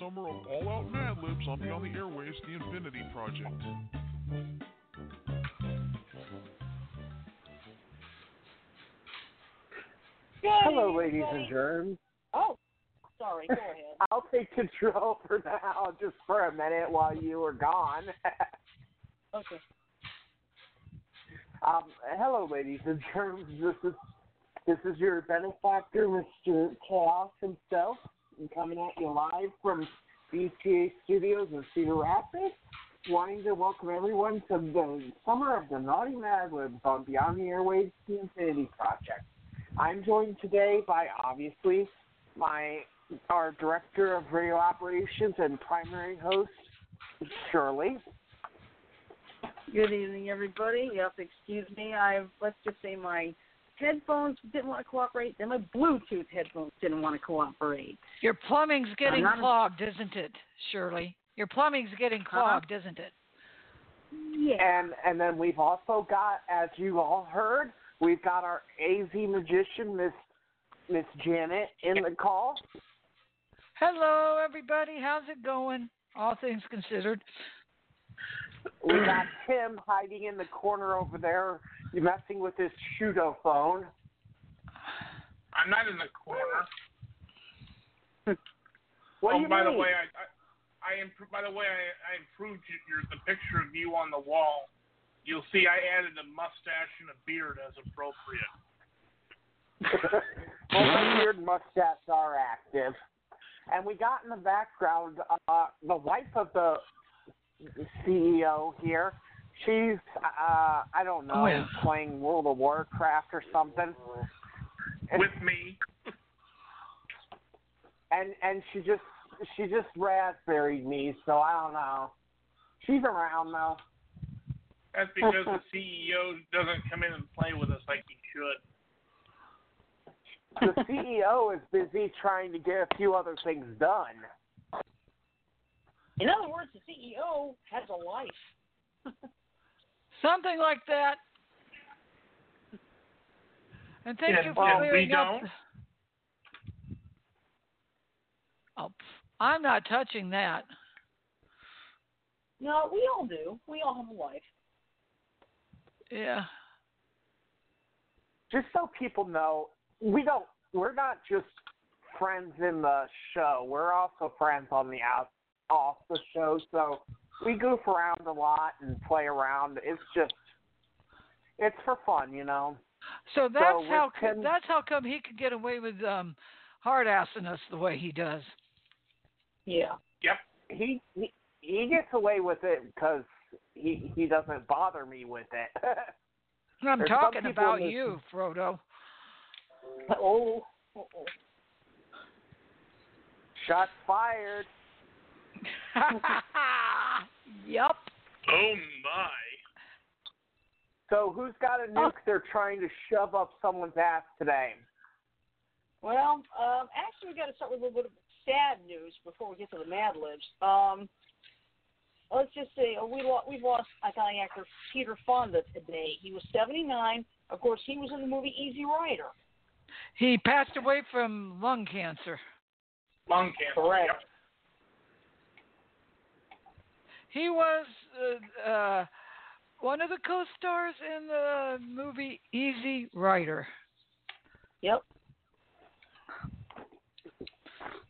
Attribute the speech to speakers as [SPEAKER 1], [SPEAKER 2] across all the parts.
[SPEAKER 1] summer of all out Mad Libs on Beyond the Airwaves, the Infinity Project.
[SPEAKER 2] Hello, ladies and germs.
[SPEAKER 3] Oh, sorry. Go ahead.
[SPEAKER 2] I'll take control for now, just for a minute while you were gone.
[SPEAKER 3] okay.
[SPEAKER 2] Um, hello, ladies and germs. This is this is your benefactor, Mr. Chaos himself, coming at you live from BTA Studios in Cedar Rapids. Wanting to welcome everyone to the summer of the Naughty Mad Libs on Beyond the Airwaves, the Infinity Project. I'm joined today by obviously my our director of radio operations and primary host, Shirley.
[SPEAKER 3] Good evening, everybody. To excuse me. I let's just say my headphones didn't want to cooperate. Then my Bluetooth headphones didn't want to cooperate.
[SPEAKER 4] Your plumbing's getting
[SPEAKER 3] not-
[SPEAKER 4] clogged, isn't it, Shirley? Your plumbing's getting uh-huh. clogged, isn't it?
[SPEAKER 3] Yeah.
[SPEAKER 2] And and then we've also got, as you all heard, we've got our AZ magician, Miss Miss Janet, in the call.
[SPEAKER 4] Hello, everybody. How's it going? All things considered.
[SPEAKER 2] We got Tim hiding in the corner over there, messing with his pseudo phone.
[SPEAKER 5] I'm not in the corner.
[SPEAKER 2] What
[SPEAKER 5] oh,
[SPEAKER 2] do you
[SPEAKER 5] by
[SPEAKER 2] mean?
[SPEAKER 5] the way, I, I, I impro- by the way, I, I improved your, your the picture of you on the wall. You'll see I added a mustache and a beard as appropriate.
[SPEAKER 2] well, the beard mustache are active. And we got in the background uh, the wife of the CEO here. She's, uh, I don't know,
[SPEAKER 4] Oh, yeah.
[SPEAKER 2] playing World of Warcraft or something. And,
[SPEAKER 5] With me,
[SPEAKER 2] and and she just she just raspberried me, so I don't know. She's around though.
[SPEAKER 5] that's because the CEO doesn't come in and play with us like he should.
[SPEAKER 2] The CEO is busy trying to get a few other things done.
[SPEAKER 3] In other words, the CEO has a life.
[SPEAKER 4] Something like that. And thank
[SPEAKER 5] Yeah,
[SPEAKER 4] you for
[SPEAKER 5] and we
[SPEAKER 4] clearing up.
[SPEAKER 5] don't?
[SPEAKER 4] Oh, I'm not touching that.
[SPEAKER 3] No, we all do. We all have a life.
[SPEAKER 4] Yeah.
[SPEAKER 2] Just so people know, we don't. We're not just friends in the show. We're also friends on the out off the show. So we goof around a lot and play around. It's just, it's for fun, you know.
[SPEAKER 4] So that's
[SPEAKER 2] with
[SPEAKER 4] how co-
[SPEAKER 2] Tim-
[SPEAKER 4] that's how come he could get away with um hard assing us the way he does.
[SPEAKER 3] Yeah. Yep.
[SPEAKER 2] He he, he gets away with it because he he doesn't bother me with it.
[SPEAKER 4] I'm
[SPEAKER 2] There's
[SPEAKER 4] talking about
[SPEAKER 2] this-
[SPEAKER 4] you, Frodo.
[SPEAKER 3] Oh.
[SPEAKER 2] Shots fired.
[SPEAKER 4] yup.
[SPEAKER 5] Oh my!
[SPEAKER 2] So who's got a nuke they're trying to shove up someone's ass today?
[SPEAKER 3] Well, um, actually, we got to start with a little bit of sad news before we get to the Mad Libs. Um, let's just say uh, we lo- we've lost iconic actor Peter Fonda today. He was 79. Of course, he was in the movie Easy Rider.
[SPEAKER 4] He passed away from lung cancer.
[SPEAKER 5] Lung cancer.
[SPEAKER 3] Correct.
[SPEAKER 5] Yep.
[SPEAKER 4] He was uh, uh, one of the co-stars in the movie Easy Rider.
[SPEAKER 3] Yep.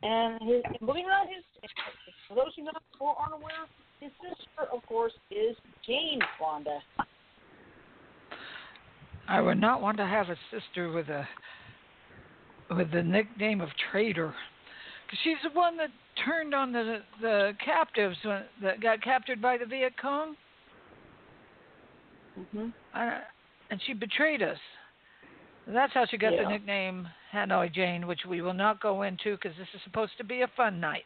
[SPEAKER 3] And his, believe it or not, his for those who not or aren't aware, his sister, of course, is Jane Fonda.
[SPEAKER 4] I would not want to have a sister with a with the nickname of traitor, because she's the one that turned on the the captives when, that got captured by the Viet Cong,
[SPEAKER 3] hmm
[SPEAKER 4] uh, and she betrayed us. That's how she got
[SPEAKER 3] Yeah.
[SPEAKER 4] the nickname Hanoi Jane, which we will not go into because this is supposed to be a fun night.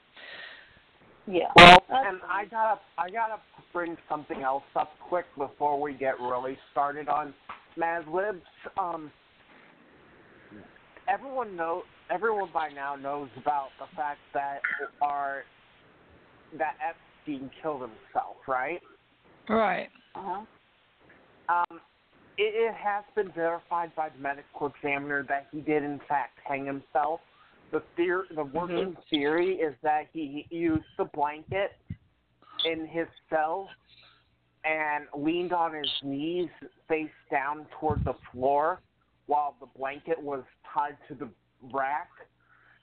[SPEAKER 3] Yeah.
[SPEAKER 2] Well, and. I gotta I gotta bring something else up quick before we get really started on Mad Libs. Um, everyone know everyone by now knows about the fact that our that Epstein killed himself, right?
[SPEAKER 4] Right.
[SPEAKER 3] Uh-huh.
[SPEAKER 2] Um, it, it has been verified by the medical examiner that he did in fact hang himself. the theory, the working theory is that he used the blanket in his cell and leaned on his knees face down toward the floor while the blanket was tied to the rack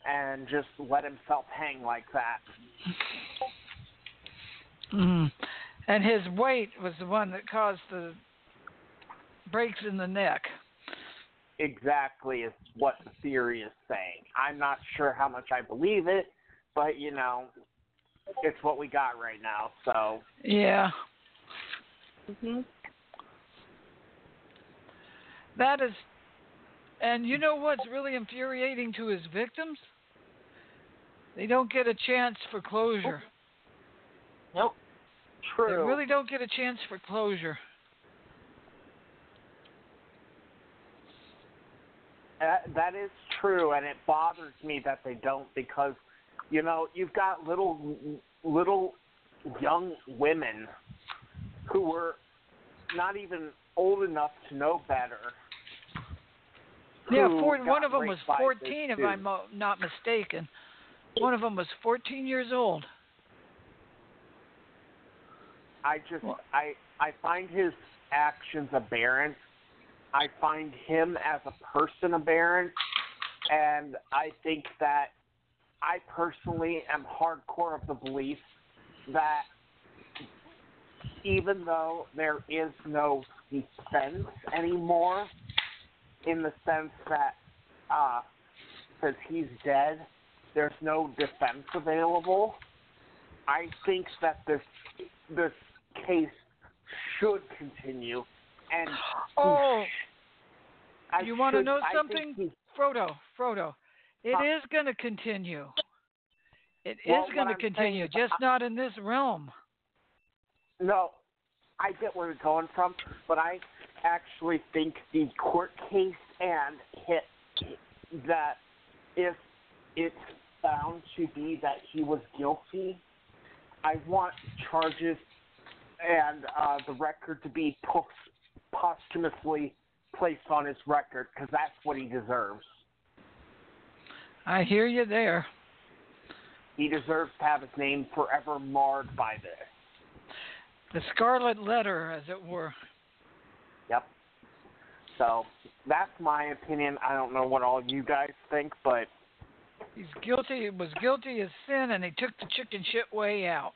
[SPEAKER 2] and just let himself hang like that.
[SPEAKER 4] Mm. And his weight was the one that caused the breaks in the neck.
[SPEAKER 2] Exactly is what the theory is saying. I'm not sure how much I believe it, but you know, it's what we got right now. So
[SPEAKER 4] Yeah.
[SPEAKER 3] hmm
[SPEAKER 4] That is, and you know what's really infuriating to his victims? They don't get a chance for closure.
[SPEAKER 3] Nope.
[SPEAKER 2] true.
[SPEAKER 4] They really don't get a chance for closure.
[SPEAKER 2] That, that is true, and it bothers me that they don't because, you know, you've got little, little young women who were not even old enough to know better.
[SPEAKER 4] Yeah, four, one of them was
[SPEAKER 2] raped by this
[SPEAKER 4] 14, if. I'm not mistaken. One of them was 14 years old.
[SPEAKER 2] I just,
[SPEAKER 4] Well-
[SPEAKER 2] I, I find his actions aberrant. I find him as a person aberrant, and I think that I personally am hardcore of the belief that even though there is no defense anymore, in the sense that uh, because he's dead, there's no defense available. I think that this this case should continue, and
[SPEAKER 4] Oh,
[SPEAKER 2] I
[SPEAKER 4] you want to know something?
[SPEAKER 2] he-
[SPEAKER 4] Frodo, Frodo, it is going to continue. It is
[SPEAKER 2] Well, what
[SPEAKER 4] going to
[SPEAKER 2] I'm saying
[SPEAKER 4] continue, just
[SPEAKER 2] I-
[SPEAKER 4] not in this realm.
[SPEAKER 2] No, I get where you're going from, but I actually think the court case and hit that if it's found to be that he was guilty, I want charges and uh, the record to be post- posthumously placed on his record because that's what he deserves.
[SPEAKER 4] I hear you there.
[SPEAKER 2] He deserves to have his name forever marred by this.
[SPEAKER 4] The scarlet letter, as it were.
[SPEAKER 2] Yep. So that's my opinion. I don't know what all you guys think, but
[SPEAKER 4] He's guilty. He Was guilty of sin, and he took the chicken shit way out.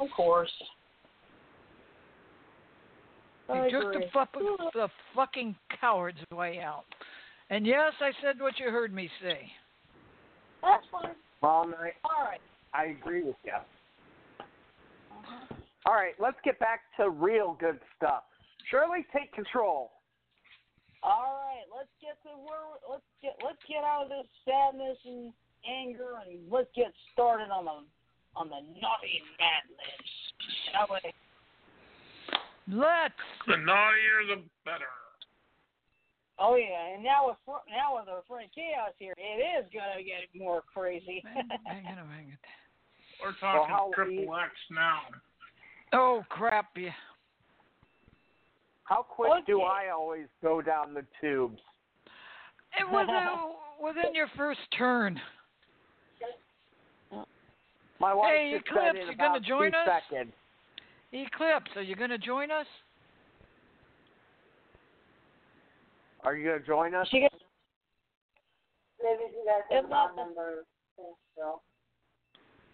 [SPEAKER 3] Of course.
[SPEAKER 4] He
[SPEAKER 3] I
[SPEAKER 4] took the,
[SPEAKER 3] agree.
[SPEAKER 4] fucking the fucking coward's way out. And yes, I said what you heard me say.
[SPEAKER 3] That's fine.
[SPEAKER 2] well, I,
[SPEAKER 3] All right.
[SPEAKER 2] I agree with you.
[SPEAKER 3] Uh-huh.
[SPEAKER 2] All right, let's get back to real good stuff. Shirley, take control.
[SPEAKER 3] All right, let's get to where let's get let's get out of this sadness and anger and let's get started on the on the naughty Mad Libs. Shall we?
[SPEAKER 4] Let's.
[SPEAKER 5] The naughtier, the better.
[SPEAKER 3] Oh yeah, and now with Fr- now with our friend Chaos here, it is gonna get more crazy.
[SPEAKER 4] Hang it, hang it.
[SPEAKER 5] We're talking
[SPEAKER 2] how
[SPEAKER 5] triple X now.
[SPEAKER 4] Oh crap! Yeah.
[SPEAKER 2] How quick do I always go down the tubes?
[SPEAKER 4] It was uh, within your first turn.
[SPEAKER 2] My wife
[SPEAKER 4] Hey,
[SPEAKER 2] just
[SPEAKER 4] Eclipse,
[SPEAKER 2] said in
[SPEAKER 4] you
[SPEAKER 2] about
[SPEAKER 4] gonna join
[SPEAKER 2] two
[SPEAKER 4] us?
[SPEAKER 2] seconds.
[SPEAKER 4] Eclipse, are you going to join us?
[SPEAKER 2] Are you gonna join us?
[SPEAKER 3] she gets
[SPEAKER 6] Maybe you guys have
[SPEAKER 3] If
[SPEAKER 6] an odd number thing still.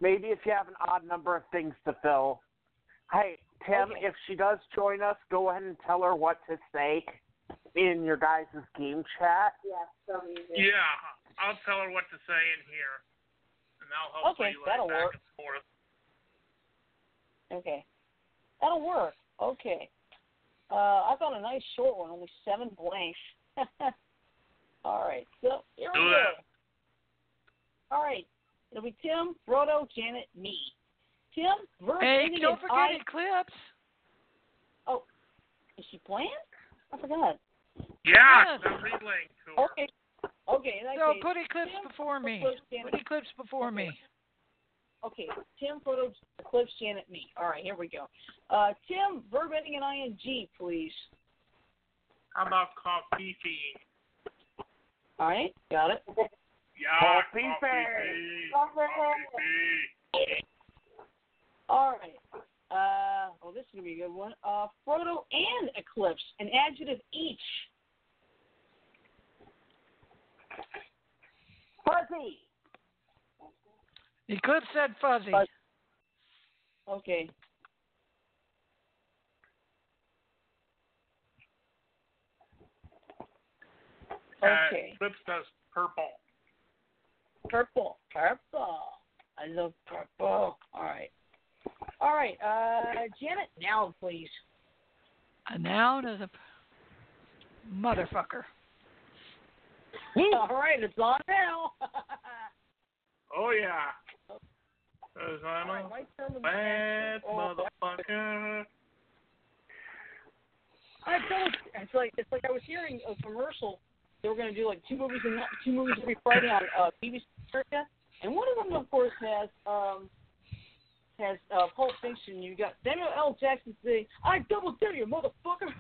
[SPEAKER 2] Maybe if you have an odd number of things to fill. Hey, Tim,
[SPEAKER 3] Okay.
[SPEAKER 2] if she does join us, go ahead and tell her what to say in your guys' game chat.
[SPEAKER 6] Yeah, so.
[SPEAKER 5] Yeah, I'll tell her what to say in here, and that'll help
[SPEAKER 3] Okay,
[SPEAKER 5] relay
[SPEAKER 3] that'll
[SPEAKER 5] back
[SPEAKER 3] work.
[SPEAKER 5] and forth.
[SPEAKER 3] okay. That'll work. Okay. Uh, I got a nice short one, only seven blanks. All right, so here we
[SPEAKER 5] Do
[SPEAKER 3] go. All right, it'll be Tim, Frodo, Janet, me. Tim, verse
[SPEAKER 4] Hey, don't forget
[SPEAKER 3] I-
[SPEAKER 4] Eclipse.
[SPEAKER 3] Oh, is she playing? I forgot.
[SPEAKER 5] Yeah,
[SPEAKER 4] Yes.
[SPEAKER 5] I'm relaying to her.
[SPEAKER 3] Okay. Okay,
[SPEAKER 4] So
[SPEAKER 3] case,
[SPEAKER 4] put Eclipse
[SPEAKER 3] Tim,
[SPEAKER 4] before me.
[SPEAKER 3] Janet.
[SPEAKER 4] Put Eclipse before me.
[SPEAKER 3] Okay, Tim, Frodo, Eclipse, Janet, me. All right, here we go. Uh, Tim, verb ending in ing, please.
[SPEAKER 5] How about coffee?
[SPEAKER 3] All right, got it.
[SPEAKER 5] Yeah.
[SPEAKER 2] Coffee
[SPEAKER 5] coffee
[SPEAKER 2] Bear.
[SPEAKER 5] Coffee bean.
[SPEAKER 3] All right. Uh, well, this is gonna be a good one. Uh, Frodo and Eclipse, an adjective each.
[SPEAKER 2] Fuzzy.
[SPEAKER 4] Eclipse said fuzzy.
[SPEAKER 3] Fuzzy. Okay. Okay.
[SPEAKER 5] Uh, Eclipse does purple.
[SPEAKER 3] Purple. Purple. I love purple. All right. All right. Uh, Janet, now please.
[SPEAKER 4] A noun is a motherfucker.
[SPEAKER 3] All right, it's on now.
[SPEAKER 5] Oh yeah. Cause I'm
[SPEAKER 3] All right,
[SPEAKER 5] a
[SPEAKER 3] my turn with
[SPEAKER 5] bad motherfucker.
[SPEAKER 3] I told it's like it's like I was hearing a commercial. They were going to do like two movies and two movies every Friday on uh, BBC America, and one of them, of course, has um has uh, Pulp Fiction. You got Samuel L. Jackson saying, "I double dare you, motherfucker."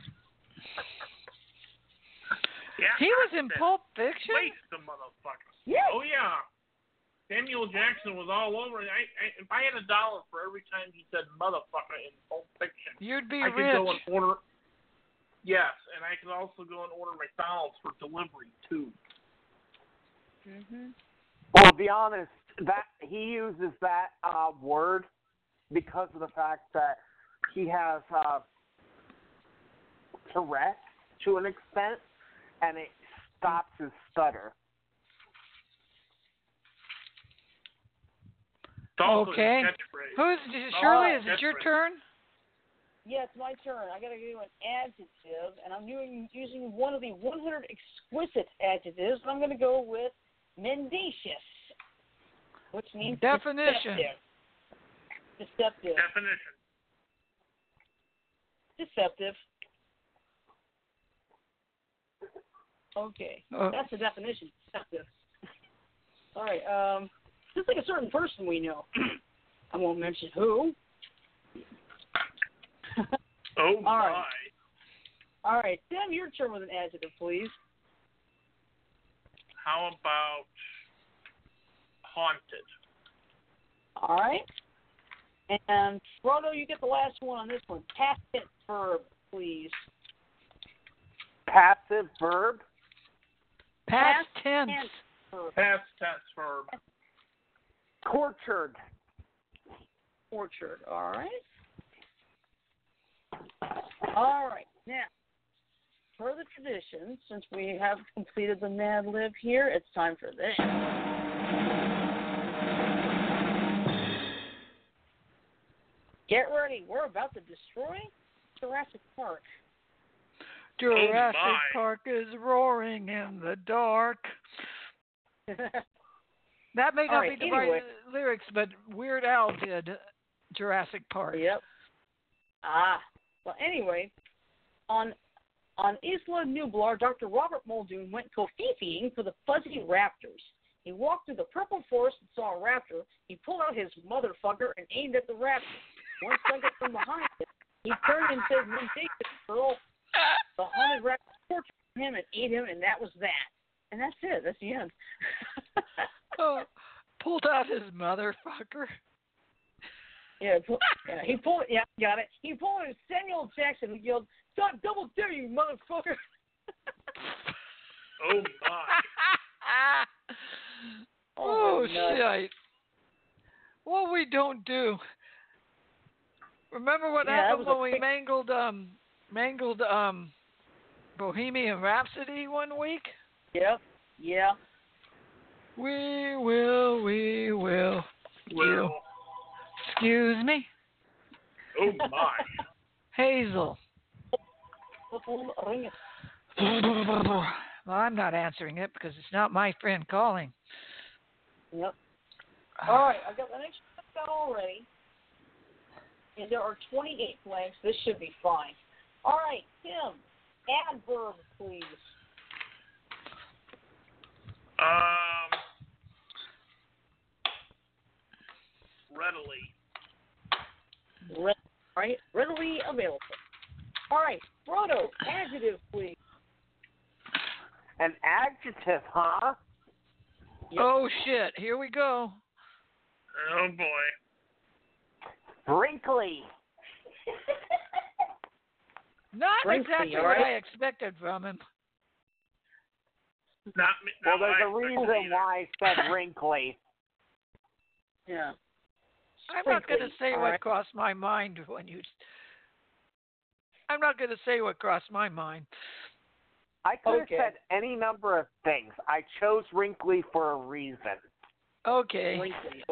[SPEAKER 5] Yeah.
[SPEAKER 4] He was in Pulp Fiction.
[SPEAKER 5] Waste the motherfucker.
[SPEAKER 3] Yeah.
[SPEAKER 5] Oh yeah. Samuel Jackson was all over. I, I, if I had a dollar for every time he said motherfucker in Pulp Fiction,
[SPEAKER 4] You'd be
[SPEAKER 5] I could
[SPEAKER 4] rich.
[SPEAKER 5] go and order. Yes, and I could also go and order McDonald's for delivery too.
[SPEAKER 3] Mhm.
[SPEAKER 2] Well, to be honest, that he uses that uh, word because of the fact that he has uh, Tourette's to an extent, and it stops his stutter.
[SPEAKER 5] It's also his
[SPEAKER 4] Okay.
[SPEAKER 5] catchphrase.
[SPEAKER 4] Who's
[SPEAKER 5] Oh,
[SPEAKER 4] Shirley? Is it your
[SPEAKER 5] right.
[SPEAKER 4] turn?
[SPEAKER 3] Yeah, it's my turn. I got to do an adjective, and I'm doing using one of the 100 exquisite adjectives. I'm going to go with mendacious, which means
[SPEAKER 4] Definition.
[SPEAKER 3] Deceptive. Deceptive.
[SPEAKER 5] Definition.
[SPEAKER 3] Deceptive. Okay,
[SPEAKER 4] Uh,
[SPEAKER 3] that's the definition. Deceptive. All right. Um, just like a certain person we know. I won't mention who.
[SPEAKER 5] Oh
[SPEAKER 3] All
[SPEAKER 5] my.
[SPEAKER 3] right. All right, Tim, your turn with an adjective, please.
[SPEAKER 5] How about haunted?
[SPEAKER 3] All right. And Frodo, you get the last one on this one. Passive verb, please.
[SPEAKER 2] Passive verb.
[SPEAKER 4] past
[SPEAKER 3] Past
[SPEAKER 4] tense.
[SPEAKER 3] tense verb.
[SPEAKER 5] Past tense verb.
[SPEAKER 2] Tortured.
[SPEAKER 3] Orchard. All right. All right. Now, per the tradition, since we have completed the Mad Lib here, it's time for this. Get ready. We're about to destroy Jurassic Park.
[SPEAKER 4] Jurassic
[SPEAKER 5] my.
[SPEAKER 4] Park is roaring in the dark. That may not
[SPEAKER 3] right,
[SPEAKER 4] be the right lyrics, but Weird Al did Jurassic Park.
[SPEAKER 3] Yep. Ah. Well, anyway, on on Isla Nublar, Dr. Robert Muldoon went kofifiing for the fuzzy raptors. He walked through the purple forest and saw a raptor. He pulled out his motherfucker and aimed at the raptor. One second from behind him, he turned and said, "Mendacious girl." The haunted raptor tortured him and ate him, and that was that. And that's it. That's the end.
[SPEAKER 4] Oh, pulled out his motherfucker.
[SPEAKER 3] Yeah, he pulled, yeah, he pulled. Yeah, got it. He pulled his Samuel Jackson who yelled, "God double dare you, motherfucker!"
[SPEAKER 5] Oh, oh my.
[SPEAKER 4] oh
[SPEAKER 3] nuts.
[SPEAKER 4] shit! What we don't do. Remember what
[SPEAKER 3] Yeah,
[SPEAKER 4] happened when we
[SPEAKER 3] quick-
[SPEAKER 4] mangled um mangled um Bohemian Rhapsody one week?
[SPEAKER 3] Yep. Yeah.
[SPEAKER 4] We will, we will.
[SPEAKER 5] Will.
[SPEAKER 4] Excuse me,
[SPEAKER 5] oh my.
[SPEAKER 4] Hazel.
[SPEAKER 3] Ring it.
[SPEAKER 4] well, I'm not answering it because it's not my friend calling.
[SPEAKER 3] Yep. All right, I've got the next one got already, and there are 28 blanks. This should be fine. All right, Tim, adverb, please.
[SPEAKER 5] Um, readily.
[SPEAKER 3] Re- all right, readily available. All right, Frodo, adjective, please.
[SPEAKER 2] An adjective, huh?
[SPEAKER 4] Oh shit! Here we go.
[SPEAKER 5] Oh boy.
[SPEAKER 2] Wrinkly.
[SPEAKER 4] Not
[SPEAKER 3] Frankly,
[SPEAKER 4] exactly
[SPEAKER 3] all
[SPEAKER 4] what
[SPEAKER 3] right.
[SPEAKER 4] I expected from him.
[SPEAKER 5] Not me.
[SPEAKER 2] Well, there's a
[SPEAKER 5] what I expected
[SPEAKER 2] reason
[SPEAKER 5] either.
[SPEAKER 2] why I said wrinkly.
[SPEAKER 3] Yeah.
[SPEAKER 4] I'm not going to say what
[SPEAKER 3] right.
[SPEAKER 4] crossed my mind when you. I'm not going to say what crossed my mind.
[SPEAKER 2] I could
[SPEAKER 3] Okay.
[SPEAKER 2] have said any number of things. I chose wrinkly for a reason.
[SPEAKER 4] Okay.
[SPEAKER 3] Wrinkly.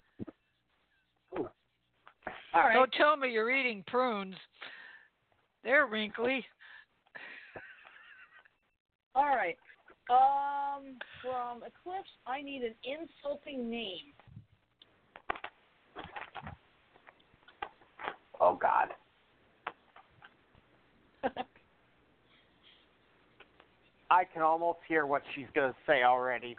[SPEAKER 3] All right.
[SPEAKER 4] Don't tell me you're eating prunes. They're wrinkly.
[SPEAKER 3] All right. Um, from Eclipse, I need an insulting name.
[SPEAKER 2] Oh God. I can almost hear what she's gonna say already.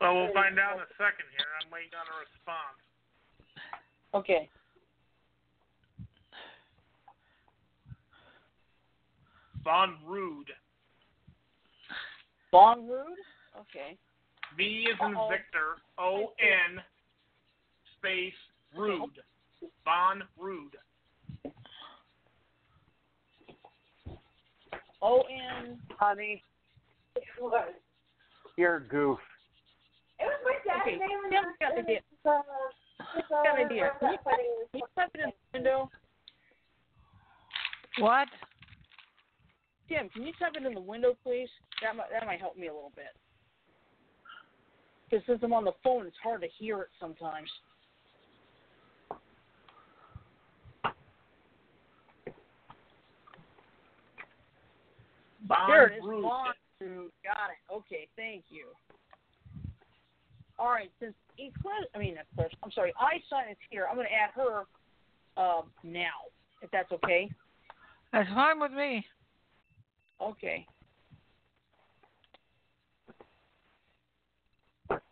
[SPEAKER 5] Well, we'll find out in a second here. I'm waiting on a response.
[SPEAKER 3] Okay.
[SPEAKER 5] Von Rude.
[SPEAKER 3] Von Rude? Okay.
[SPEAKER 5] V is in
[SPEAKER 3] Uh-oh.
[SPEAKER 5] Victor. O N space Rude. Von Rude.
[SPEAKER 3] O N.
[SPEAKER 2] Honey, you're a goof.
[SPEAKER 6] It was my dad's
[SPEAKER 3] Okay,
[SPEAKER 6] name. And
[SPEAKER 3] got idea.
[SPEAKER 6] it's,
[SPEAKER 3] Got an idea. Can you,
[SPEAKER 6] funny.
[SPEAKER 3] can you type it in the window?
[SPEAKER 4] What?
[SPEAKER 3] Tim, can you type it in the window, please? That might that might help me a little bit. Because since I'm on the phone, it's hard to hear it sometimes.
[SPEAKER 5] Von
[SPEAKER 3] There it is.
[SPEAKER 5] Rude.
[SPEAKER 3] Got it. Okay, thank you. All right, since Eclipse, I mean Eclipse, I'm sorry, Eyeshine is here. I'm going to add her um, now, if that's okay.
[SPEAKER 4] That's fine with me.
[SPEAKER 3] Okay.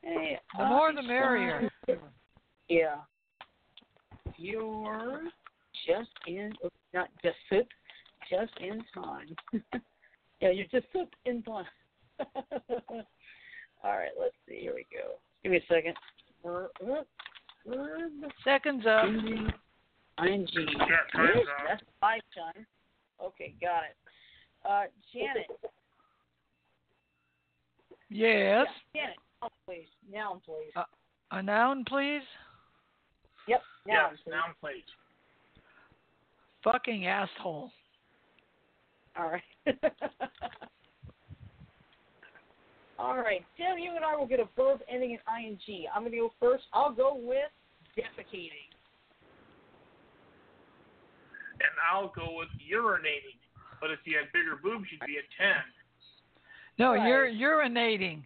[SPEAKER 3] Hey,
[SPEAKER 4] The more the merrier.
[SPEAKER 3] Yeah. You're just in, not just just in time. yeah, you're just in time. All right, let's see. Here we go. Give me a second.
[SPEAKER 4] Seconds up.
[SPEAKER 3] ING.
[SPEAKER 5] time's
[SPEAKER 3] Yes,
[SPEAKER 5] up.
[SPEAKER 3] that's my time. Okay, got it. Uh, Janet.
[SPEAKER 4] Yes.
[SPEAKER 3] Yeah, Janet, noun, please. Noun, please.
[SPEAKER 4] Uh, A noun, please.
[SPEAKER 3] yep, noun,
[SPEAKER 5] Yes,
[SPEAKER 3] please.
[SPEAKER 5] noun please.
[SPEAKER 4] Fucking asshole.
[SPEAKER 3] All right. All right, Tim, you and I will get a verb ending in ing. I'm going to go first. I'll go with defecating.
[SPEAKER 5] And I'll go with urinating. But if you had bigger boobs, you'd be a 10.
[SPEAKER 4] No,
[SPEAKER 3] Right.
[SPEAKER 4] you're urinating.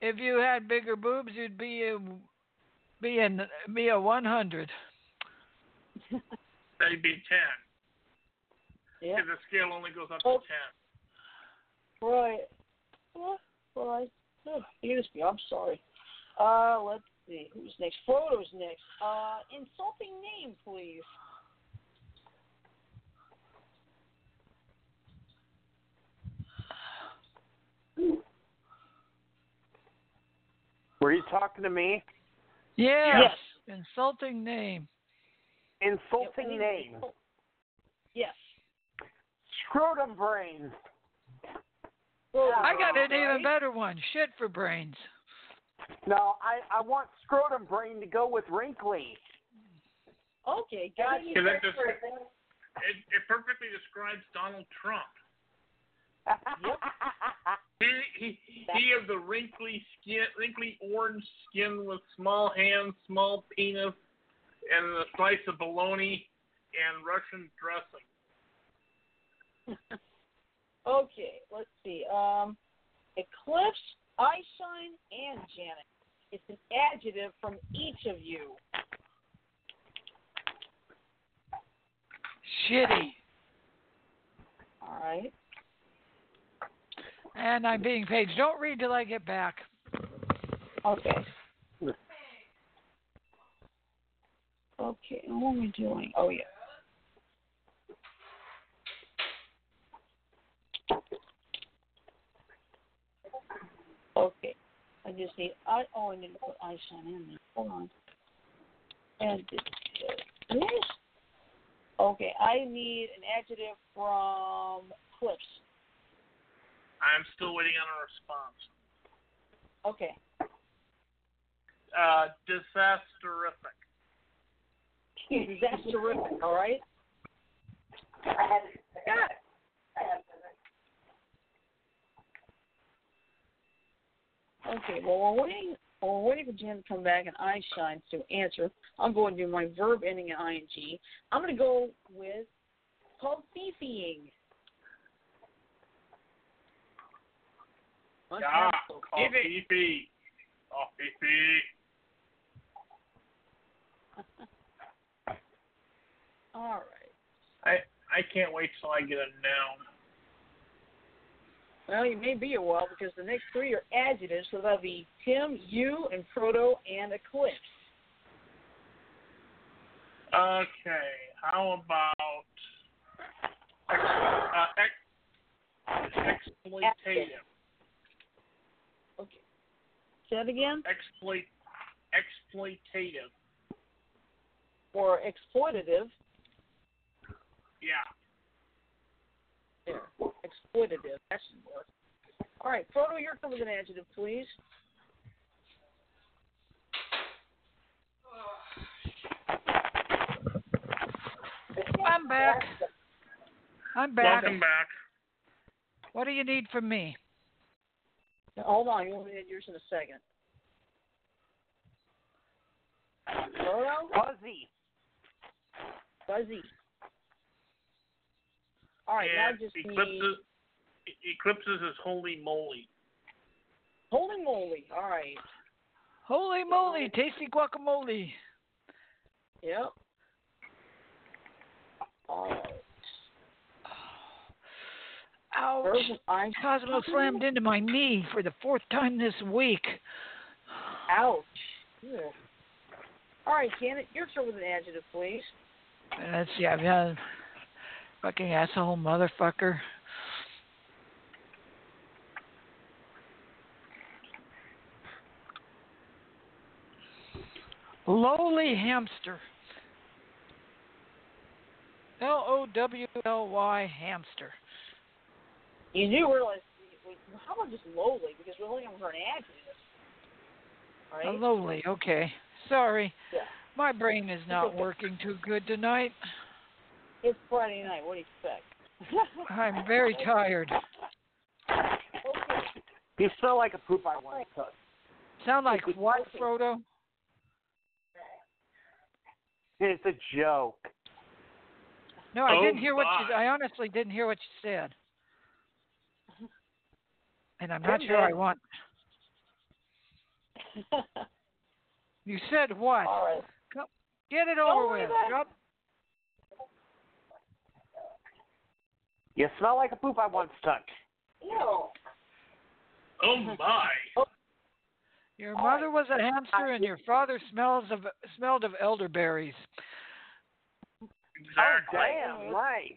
[SPEAKER 4] If you had bigger boobs, you'd be a be a be a 100.
[SPEAKER 5] That'd be 10.
[SPEAKER 3] Yeah.
[SPEAKER 5] Because the scale only goes up to
[SPEAKER 3] Oh.
[SPEAKER 5] 10.
[SPEAKER 3] Right. Well, right. Oh, excuse me. I'm sorry. Uh, let's see. Who's next? Frodo's next. Uh, insulting name, please.
[SPEAKER 2] Were you talking to me?
[SPEAKER 4] Yes. Insulting name.
[SPEAKER 2] Insulting
[SPEAKER 3] Yeah,
[SPEAKER 2] name.
[SPEAKER 3] Yes.
[SPEAKER 2] Scrotum brains.
[SPEAKER 3] Frodo.
[SPEAKER 4] I got an
[SPEAKER 3] right?
[SPEAKER 4] even better one. Shit for brains.
[SPEAKER 2] No, I, I want scrotum brain to go with wrinkly.
[SPEAKER 3] Okay, got you.
[SPEAKER 5] Yeah, that just- It, it perfectly describes Donald Trump. He, he, he of the wrinkly skin, wrinkly orange skin with small hands, small penis, and a slice of bologna and Russian dressing.
[SPEAKER 3] Okay, let's see. Um, Eclipse, Eyeshine, and Janet. It's an adjective from each of you.
[SPEAKER 4] Shitty.
[SPEAKER 3] All right.
[SPEAKER 4] And I'm being paged. Don't read till I get back.
[SPEAKER 3] Okay. Okay, what are we doing? Oh yeah. Okay. I just just need I oh I need to put I sign in there. Hold on. And this. Okay, I need an adjective from Clips.
[SPEAKER 5] I'm still waiting on a response.
[SPEAKER 3] Okay.
[SPEAKER 5] Uh, disasterific.
[SPEAKER 3] That's terrific, all right?
[SPEAKER 2] I had it. I got it. I had
[SPEAKER 3] Okay, well, we're waiting, we're waiting for Jen to come back and I shine to answer. I'm going to do my verb ending in ing. I'm going to go with called fifying. What's ah,
[SPEAKER 5] Yeah,
[SPEAKER 3] that so called?
[SPEAKER 5] Fifi. Oh, Fifi.
[SPEAKER 3] All right.
[SPEAKER 5] I I can't wait till I get a noun.
[SPEAKER 3] Well, you may be a while because the next three are adjectives, so that'll be Tim, you, and Frodo, and Eclipse.
[SPEAKER 5] Okay, how about ex, uh, ex, exploitative?
[SPEAKER 3] Okay. Say that again?
[SPEAKER 5] Exploit, exploitative.
[SPEAKER 3] Or exploitative.
[SPEAKER 5] Yeah.
[SPEAKER 3] There. Exploitative. That should work. All right, Frodo, you're coming with an adjective, please.
[SPEAKER 4] I'm back. I'm back.
[SPEAKER 5] Welcome back.
[SPEAKER 4] What do you need from me?
[SPEAKER 3] Now, hold on, you'll read yours in a second. Frodo?
[SPEAKER 2] Fuzzy.
[SPEAKER 3] Fuzzy. All right, now
[SPEAKER 5] and
[SPEAKER 3] just need
[SPEAKER 5] eclipses, eclipses is holy moly.
[SPEAKER 3] holy moly. All right.
[SPEAKER 4] Holy moly, tasty guacamole.
[SPEAKER 3] Yep. All right.
[SPEAKER 4] Ouch.
[SPEAKER 3] Frozen ice.
[SPEAKER 4] Cosmo slammed into my knee for the fourth time this week.
[SPEAKER 3] Ouch. Ugh. All right, Janet, your turn with an adjective, please.
[SPEAKER 4] Let's see, I've got fucking asshole motherfucker. Lowly hamster. L O W L Y hamster.
[SPEAKER 3] You do realize, how about just lowly? Because we're looking for an adjective.
[SPEAKER 4] A
[SPEAKER 3] Right?
[SPEAKER 4] lowly, okay. Sorry.
[SPEAKER 3] Yeah.
[SPEAKER 4] My brain is not working too good tonight.
[SPEAKER 3] It's Friday night. What do you expect?
[SPEAKER 4] I'm very tired.
[SPEAKER 3] okay.
[SPEAKER 2] You smell like a poop I once took.
[SPEAKER 4] Sound like what, Frodo?
[SPEAKER 2] It's a joke.
[SPEAKER 4] No, I
[SPEAKER 5] Oh,
[SPEAKER 4] didn't hear what you.
[SPEAKER 5] my.
[SPEAKER 4] I honestly didn't hear what you said, and I'm not sure I want. You said what?
[SPEAKER 3] All right.
[SPEAKER 4] Get it
[SPEAKER 3] Don't
[SPEAKER 4] over
[SPEAKER 3] oh,
[SPEAKER 4] with. Drop-
[SPEAKER 2] You smell like a poop I once took.
[SPEAKER 3] Ew.
[SPEAKER 5] Oh my.
[SPEAKER 4] Oh.
[SPEAKER 3] Your
[SPEAKER 4] mother was a hamster, and your father smells of smelled of elderberries.
[SPEAKER 5] Exactly.
[SPEAKER 2] Oh, damn, nice.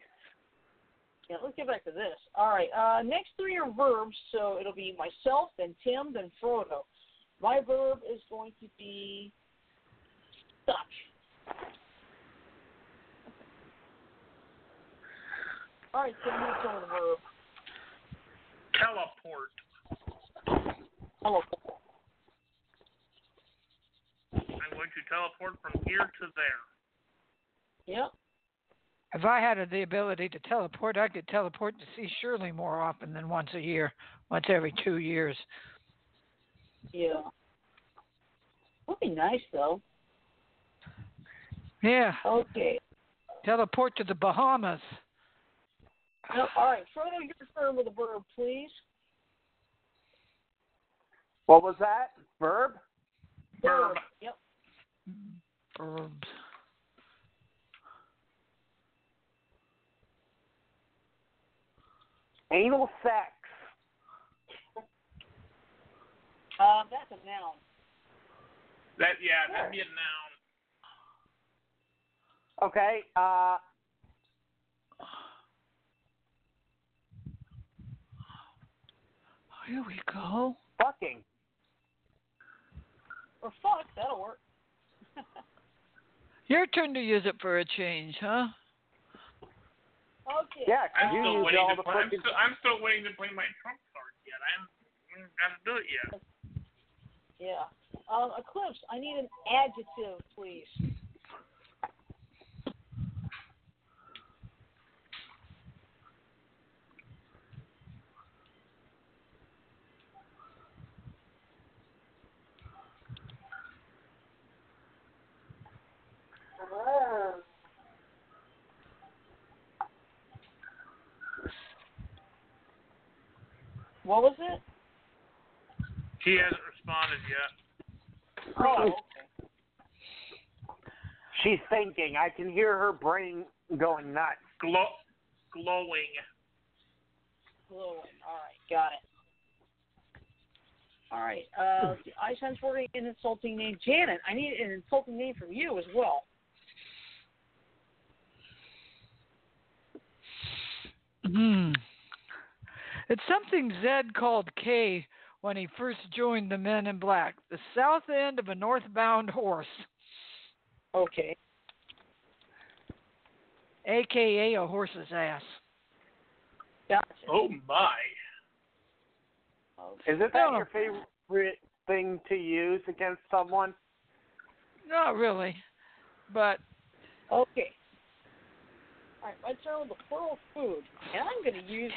[SPEAKER 3] Yeah, let's get back to this. All right. Uh, next three are verbs, so it'll be myself, then Tim, then Frodo. My verb is going to be stuck. All right, Tim, you tell the verb.
[SPEAKER 5] Teleport.
[SPEAKER 3] Hello.
[SPEAKER 5] I'm going to teleport from here to there.
[SPEAKER 3] Yep.
[SPEAKER 4] If I had the ability to teleport, I could teleport to see Shirley more often than once a year, once every two years.
[SPEAKER 3] Yeah. Would be nice though.
[SPEAKER 4] Yeah,
[SPEAKER 3] Okay.
[SPEAKER 4] teleport to the Bahamas.
[SPEAKER 3] No, all right, Frodo, your turn with a verb, please.
[SPEAKER 2] What was that? Verb?
[SPEAKER 5] Verb.
[SPEAKER 3] Yep.
[SPEAKER 4] Verbs.
[SPEAKER 2] Anal sex.
[SPEAKER 3] Um, that's a noun.
[SPEAKER 5] That yeah, that'd be a noun.
[SPEAKER 2] Okay. Uh,
[SPEAKER 4] Here we go.
[SPEAKER 2] fucking.
[SPEAKER 3] Or fuck, that'll work.
[SPEAKER 4] Your turn to use it for a change, huh?
[SPEAKER 3] okay.
[SPEAKER 2] Yeah,
[SPEAKER 5] I'm
[SPEAKER 2] you
[SPEAKER 5] still
[SPEAKER 2] use
[SPEAKER 5] waiting
[SPEAKER 2] all
[SPEAKER 5] to
[SPEAKER 2] the
[SPEAKER 5] play. I'm still, I'm still waiting to play my trump card yet. I haven't got to do it yet.
[SPEAKER 3] Yeah. Um, Eclipse, I need an adjective, please. What was it?
[SPEAKER 5] He hasn't responded yet.
[SPEAKER 3] Oh, okay.
[SPEAKER 2] She's thinking. I can hear her brain going nuts.
[SPEAKER 5] Glow, glowing.
[SPEAKER 3] Glowing. All right, got it. All right. Uh, let's see. I sense for an insulting name, Janet. I need an insulting name from you as well.
[SPEAKER 4] Hmm. It's something Zed called K when he first joined the Men in Black. The south end of a northbound horse,
[SPEAKER 3] Okay.
[SPEAKER 4] aka a horse's ass.
[SPEAKER 3] Gotcha.
[SPEAKER 5] Oh my.
[SPEAKER 2] Isn't that your favorite thing to use against someone?
[SPEAKER 4] Not really, but
[SPEAKER 3] Okay. All right, let's start with the plural food, and I'm going to use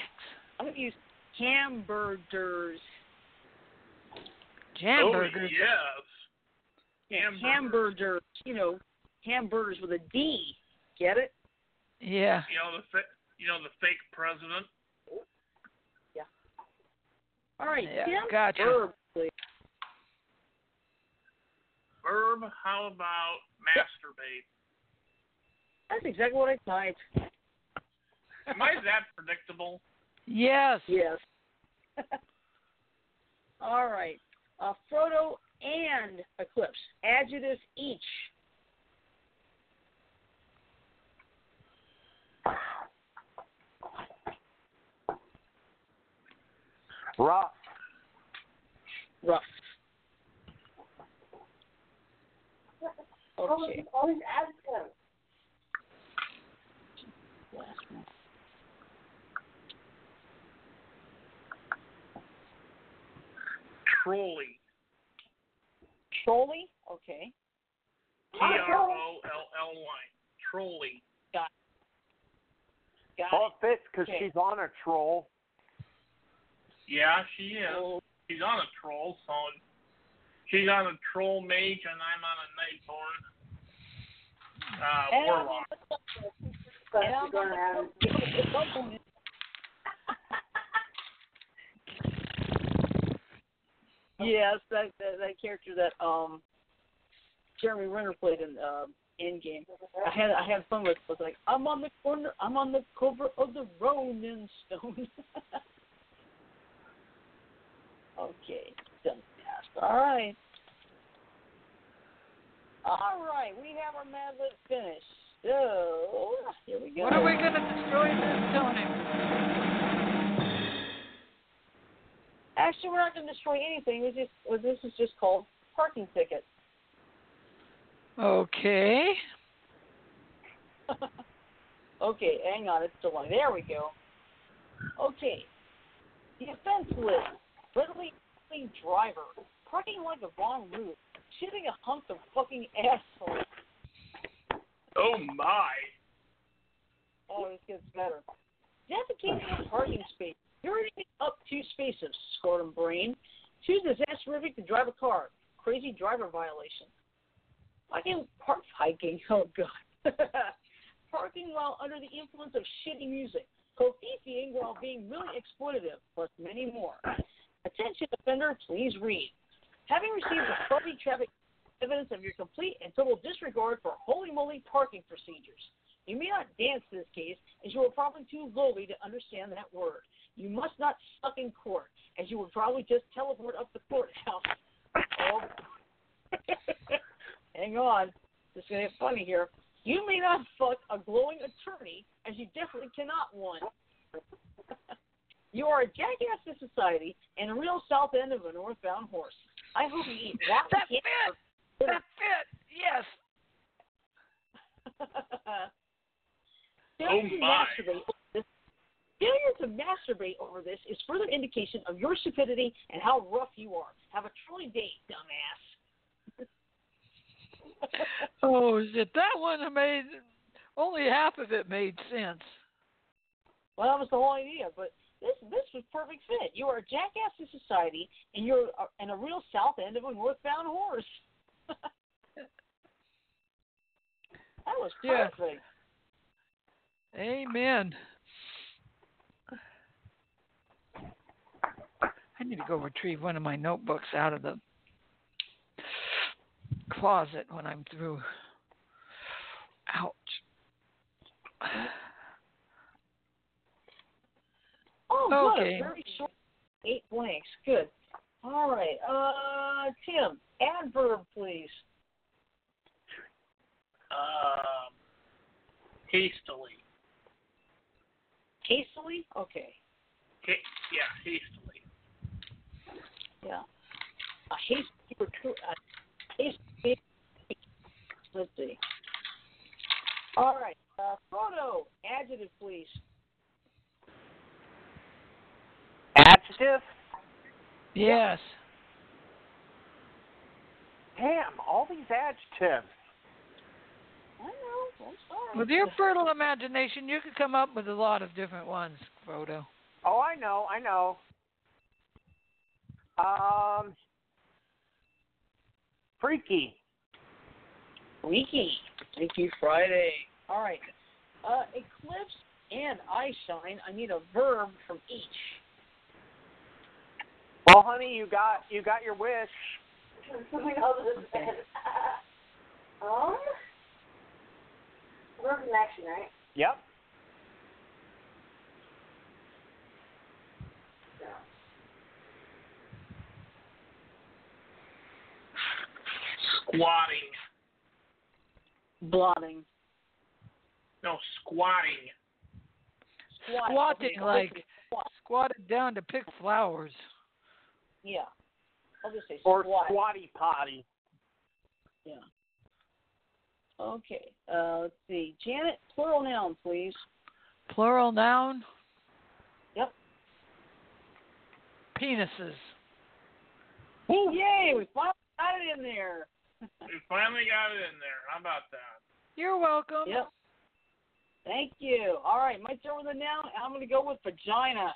[SPEAKER 3] I'm going to use hamburgers.
[SPEAKER 4] hamburgers.
[SPEAKER 5] Oh yes. Hamburgers.
[SPEAKER 3] Hamburgers. You know, hamburgers with a D. Get it?
[SPEAKER 4] Yeah.
[SPEAKER 5] You know the fa- you know the fake president. Yeah.
[SPEAKER 3] All right.
[SPEAKER 4] Yeah,
[SPEAKER 3] Tim,
[SPEAKER 4] gotcha.
[SPEAKER 3] verb, please.
[SPEAKER 5] Verb. How about masturbate?
[SPEAKER 3] That's exactly what I typed.
[SPEAKER 5] Am I that predictable?
[SPEAKER 4] Yes.
[SPEAKER 3] Yes. All right. Uh, Frodo and Eclipse. Adjectives each.
[SPEAKER 2] Rough.
[SPEAKER 3] Rough. Okay.
[SPEAKER 6] Always ask him.
[SPEAKER 3] Last one.
[SPEAKER 5] Trolley.
[SPEAKER 3] Trolley. Okay.
[SPEAKER 5] T R O L L Y. Trolley.
[SPEAKER 3] Got
[SPEAKER 2] Well,
[SPEAKER 3] it.
[SPEAKER 2] it fits because
[SPEAKER 3] Okay.
[SPEAKER 2] she's on a troll.
[SPEAKER 5] Yeah, she is.
[SPEAKER 3] So,
[SPEAKER 5] She's on a troll, so she's on a troll mage, and I'm on a Nightborne. Uh, warlock.
[SPEAKER 3] on
[SPEAKER 6] But
[SPEAKER 3] the- and
[SPEAKER 6] you're
[SPEAKER 3] I'm
[SPEAKER 6] going to have
[SPEAKER 3] on the- Yes, that, that that character that um Jeremy Renner played in uh, Endgame. I had I had fun with. Was like I'm on the corner. I'm on the cover of the Ronin Stone. okay, done fast. All right. All right, we have our Mad Lib finished. So here we go.
[SPEAKER 4] What are we gonna destroy this, Tony?
[SPEAKER 3] Actually, we're not going to destroy anything. We just well, this is just called parking tickets.
[SPEAKER 4] Okay.
[SPEAKER 3] okay, hang on, it's still on. There we go. Okay. The offense list. Readily clean driver. Parking like a wrong route. Shitting a hunk of fucking asshole.
[SPEAKER 5] Oh my.
[SPEAKER 3] Oh, this gets better. Defecating in parking space. Urinating up two spaces, scrotum brain. Too disastrous to drive a car. Crazy driver violation. Fucking park hiking. Oh god. Parking while under the influence of shitty music. Covfeeing while being really exploitative, plus many more. Attention offender, please read. Having received a public traffic evidence of your complete and total disregard for holy moly parking procedures. You may not dance this case, as you are probably too lowly to understand that word. You must not suck in court, as you would probably just teleport up the courthouse. Oh. Hang on. This is going to get funny here. You may not fuck a glowing attorney, as you definitely cannot one. you are a jackass to society and a real south end of a northbound horse. I hope you eat
[SPEAKER 4] That fit. That fit. Yes.
[SPEAKER 3] Failure
[SPEAKER 5] Oh,
[SPEAKER 3] to
[SPEAKER 5] my.
[SPEAKER 3] masturbate over this- Failure to masturbate over this is further indication of your stupidity and how rough you are. Have a truly date, dumbass.
[SPEAKER 4] Oh, shit. That one made only half of it made sense.
[SPEAKER 3] well, that was the whole idea, but this this was perfect fit. You are a jackass to society, and you're a, and a real south end of a northbound horse. that was
[SPEAKER 4] Yeah.
[SPEAKER 3] Perfect.
[SPEAKER 4] Amen. I need to go retrieve one of my notebooks out of the closet when I'm through. Ouch.
[SPEAKER 3] Oh, good.
[SPEAKER 4] Okay.
[SPEAKER 3] A very short eight blanks. Good. All right. Uh, Tim, adverb, please.
[SPEAKER 5] Um, hastily.
[SPEAKER 3] Hastily. Okay.
[SPEAKER 5] Ha- yeah, hastily.
[SPEAKER 3] Yeah. A hasty recruit. A hasty. Let's see. All right. Uh, Frodo. Adjective, please.
[SPEAKER 2] Adjective?
[SPEAKER 4] Yes.
[SPEAKER 2] Damn, all these adjectives.
[SPEAKER 3] I know. I'm sorry.
[SPEAKER 4] With your fertile imagination, you could come up with a lot of different ones, Frodo.
[SPEAKER 2] Oh, I know, I know. Um, freaky.
[SPEAKER 3] Freaky. Thank you, Friday. All right. Uh, eclipse and eye shine. I need a verb from each.
[SPEAKER 2] Well, honey, you got you got your wish.
[SPEAKER 6] we know this is bad. Um, verb in action, right?
[SPEAKER 2] Yep.
[SPEAKER 5] Squatting.
[SPEAKER 3] Blotting.
[SPEAKER 5] No, squatting.
[SPEAKER 3] Squat.
[SPEAKER 4] Squatting, like
[SPEAKER 3] squat.
[SPEAKER 4] squatted down to pick flowers.
[SPEAKER 3] Yeah. I'll just say
[SPEAKER 2] Or squatty potty.
[SPEAKER 3] Yeah. Okay. Uh, let's see. Janet, plural noun, please.
[SPEAKER 4] Plural noun.
[SPEAKER 3] Yep.
[SPEAKER 4] Penises.
[SPEAKER 3] Yay! We finally got it in there.
[SPEAKER 5] We finally got it in there. How about that?
[SPEAKER 4] You're welcome.
[SPEAKER 3] Yep. Thank you. All right, my turn with the noun. I'm going to go with vagina.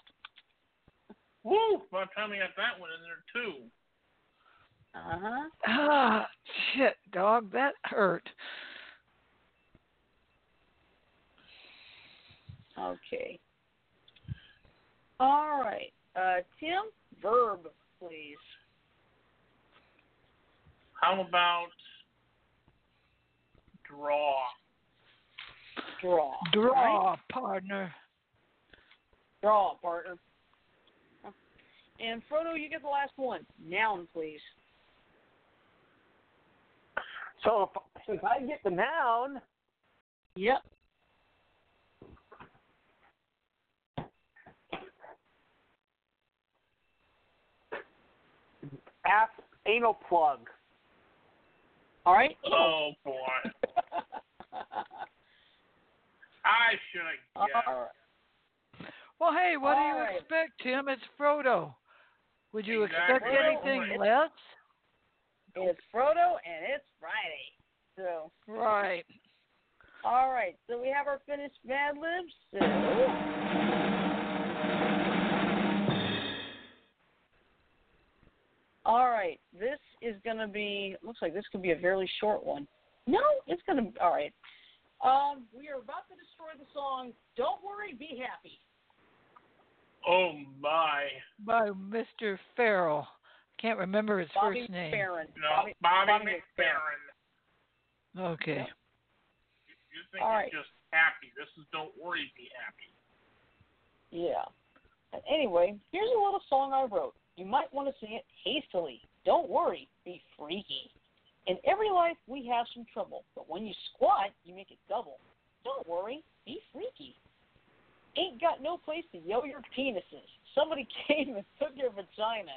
[SPEAKER 5] Woo! By the time we got that one in there too.
[SPEAKER 3] Uh huh.
[SPEAKER 4] Ah, shit, dog, that hurt.
[SPEAKER 3] Okay. All right. Uh, Tim, verb, please.
[SPEAKER 5] How about draw?
[SPEAKER 3] Draw.
[SPEAKER 4] Draw,
[SPEAKER 3] Right?
[SPEAKER 4] partner.
[SPEAKER 3] Draw, partner. And Frodo, you get the last one. Noun, please.
[SPEAKER 2] So if, if I get the noun,
[SPEAKER 3] Yep.
[SPEAKER 2] Ass anal plug.
[SPEAKER 3] All right.
[SPEAKER 5] Oh boy. I should have guessed.
[SPEAKER 3] All right.
[SPEAKER 4] Well, hey, what do you
[SPEAKER 3] right.
[SPEAKER 4] expect, Tim? It's Frodo. Would you expect
[SPEAKER 5] Exactly.
[SPEAKER 4] anything less?
[SPEAKER 3] It's Frodo, and it's Friday. So,
[SPEAKER 4] Right.
[SPEAKER 3] all right. So we have our finished Mad Libs. So, all right. This is going to be. Looks like this could be a very short one. No, it's going to. All right. Um, we are about to destroy the song. Don't worry, be happy.
[SPEAKER 5] Oh my.
[SPEAKER 4] By Mr. Farrell. I can't remember his
[SPEAKER 3] Bobby
[SPEAKER 4] first name.
[SPEAKER 3] McFerrin.
[SPEAKER 5] No,
[SPEAKER 3] Bobby,
[SPEAKER 5] Bobby,
[SPEAKER 3] Bobby
[SPEAKER 5] McFerrin.
[SPEAKER 4] Okay.
[SPEAKER 5] You think
[SPEAKER 3] All
[SPEAKER 5] it's just happy. This is don't worry, be happy.
[SPEAKER 3] Yeah. Anyway, here's a little song I wrote. You might want to sing it hastily. Don't worry, be freaky. In every life, we have some trouble, but when you squat, you make it double. Don't worry, be freaky. Ain't got no place to yell your penises. Somebody came and took your vagina.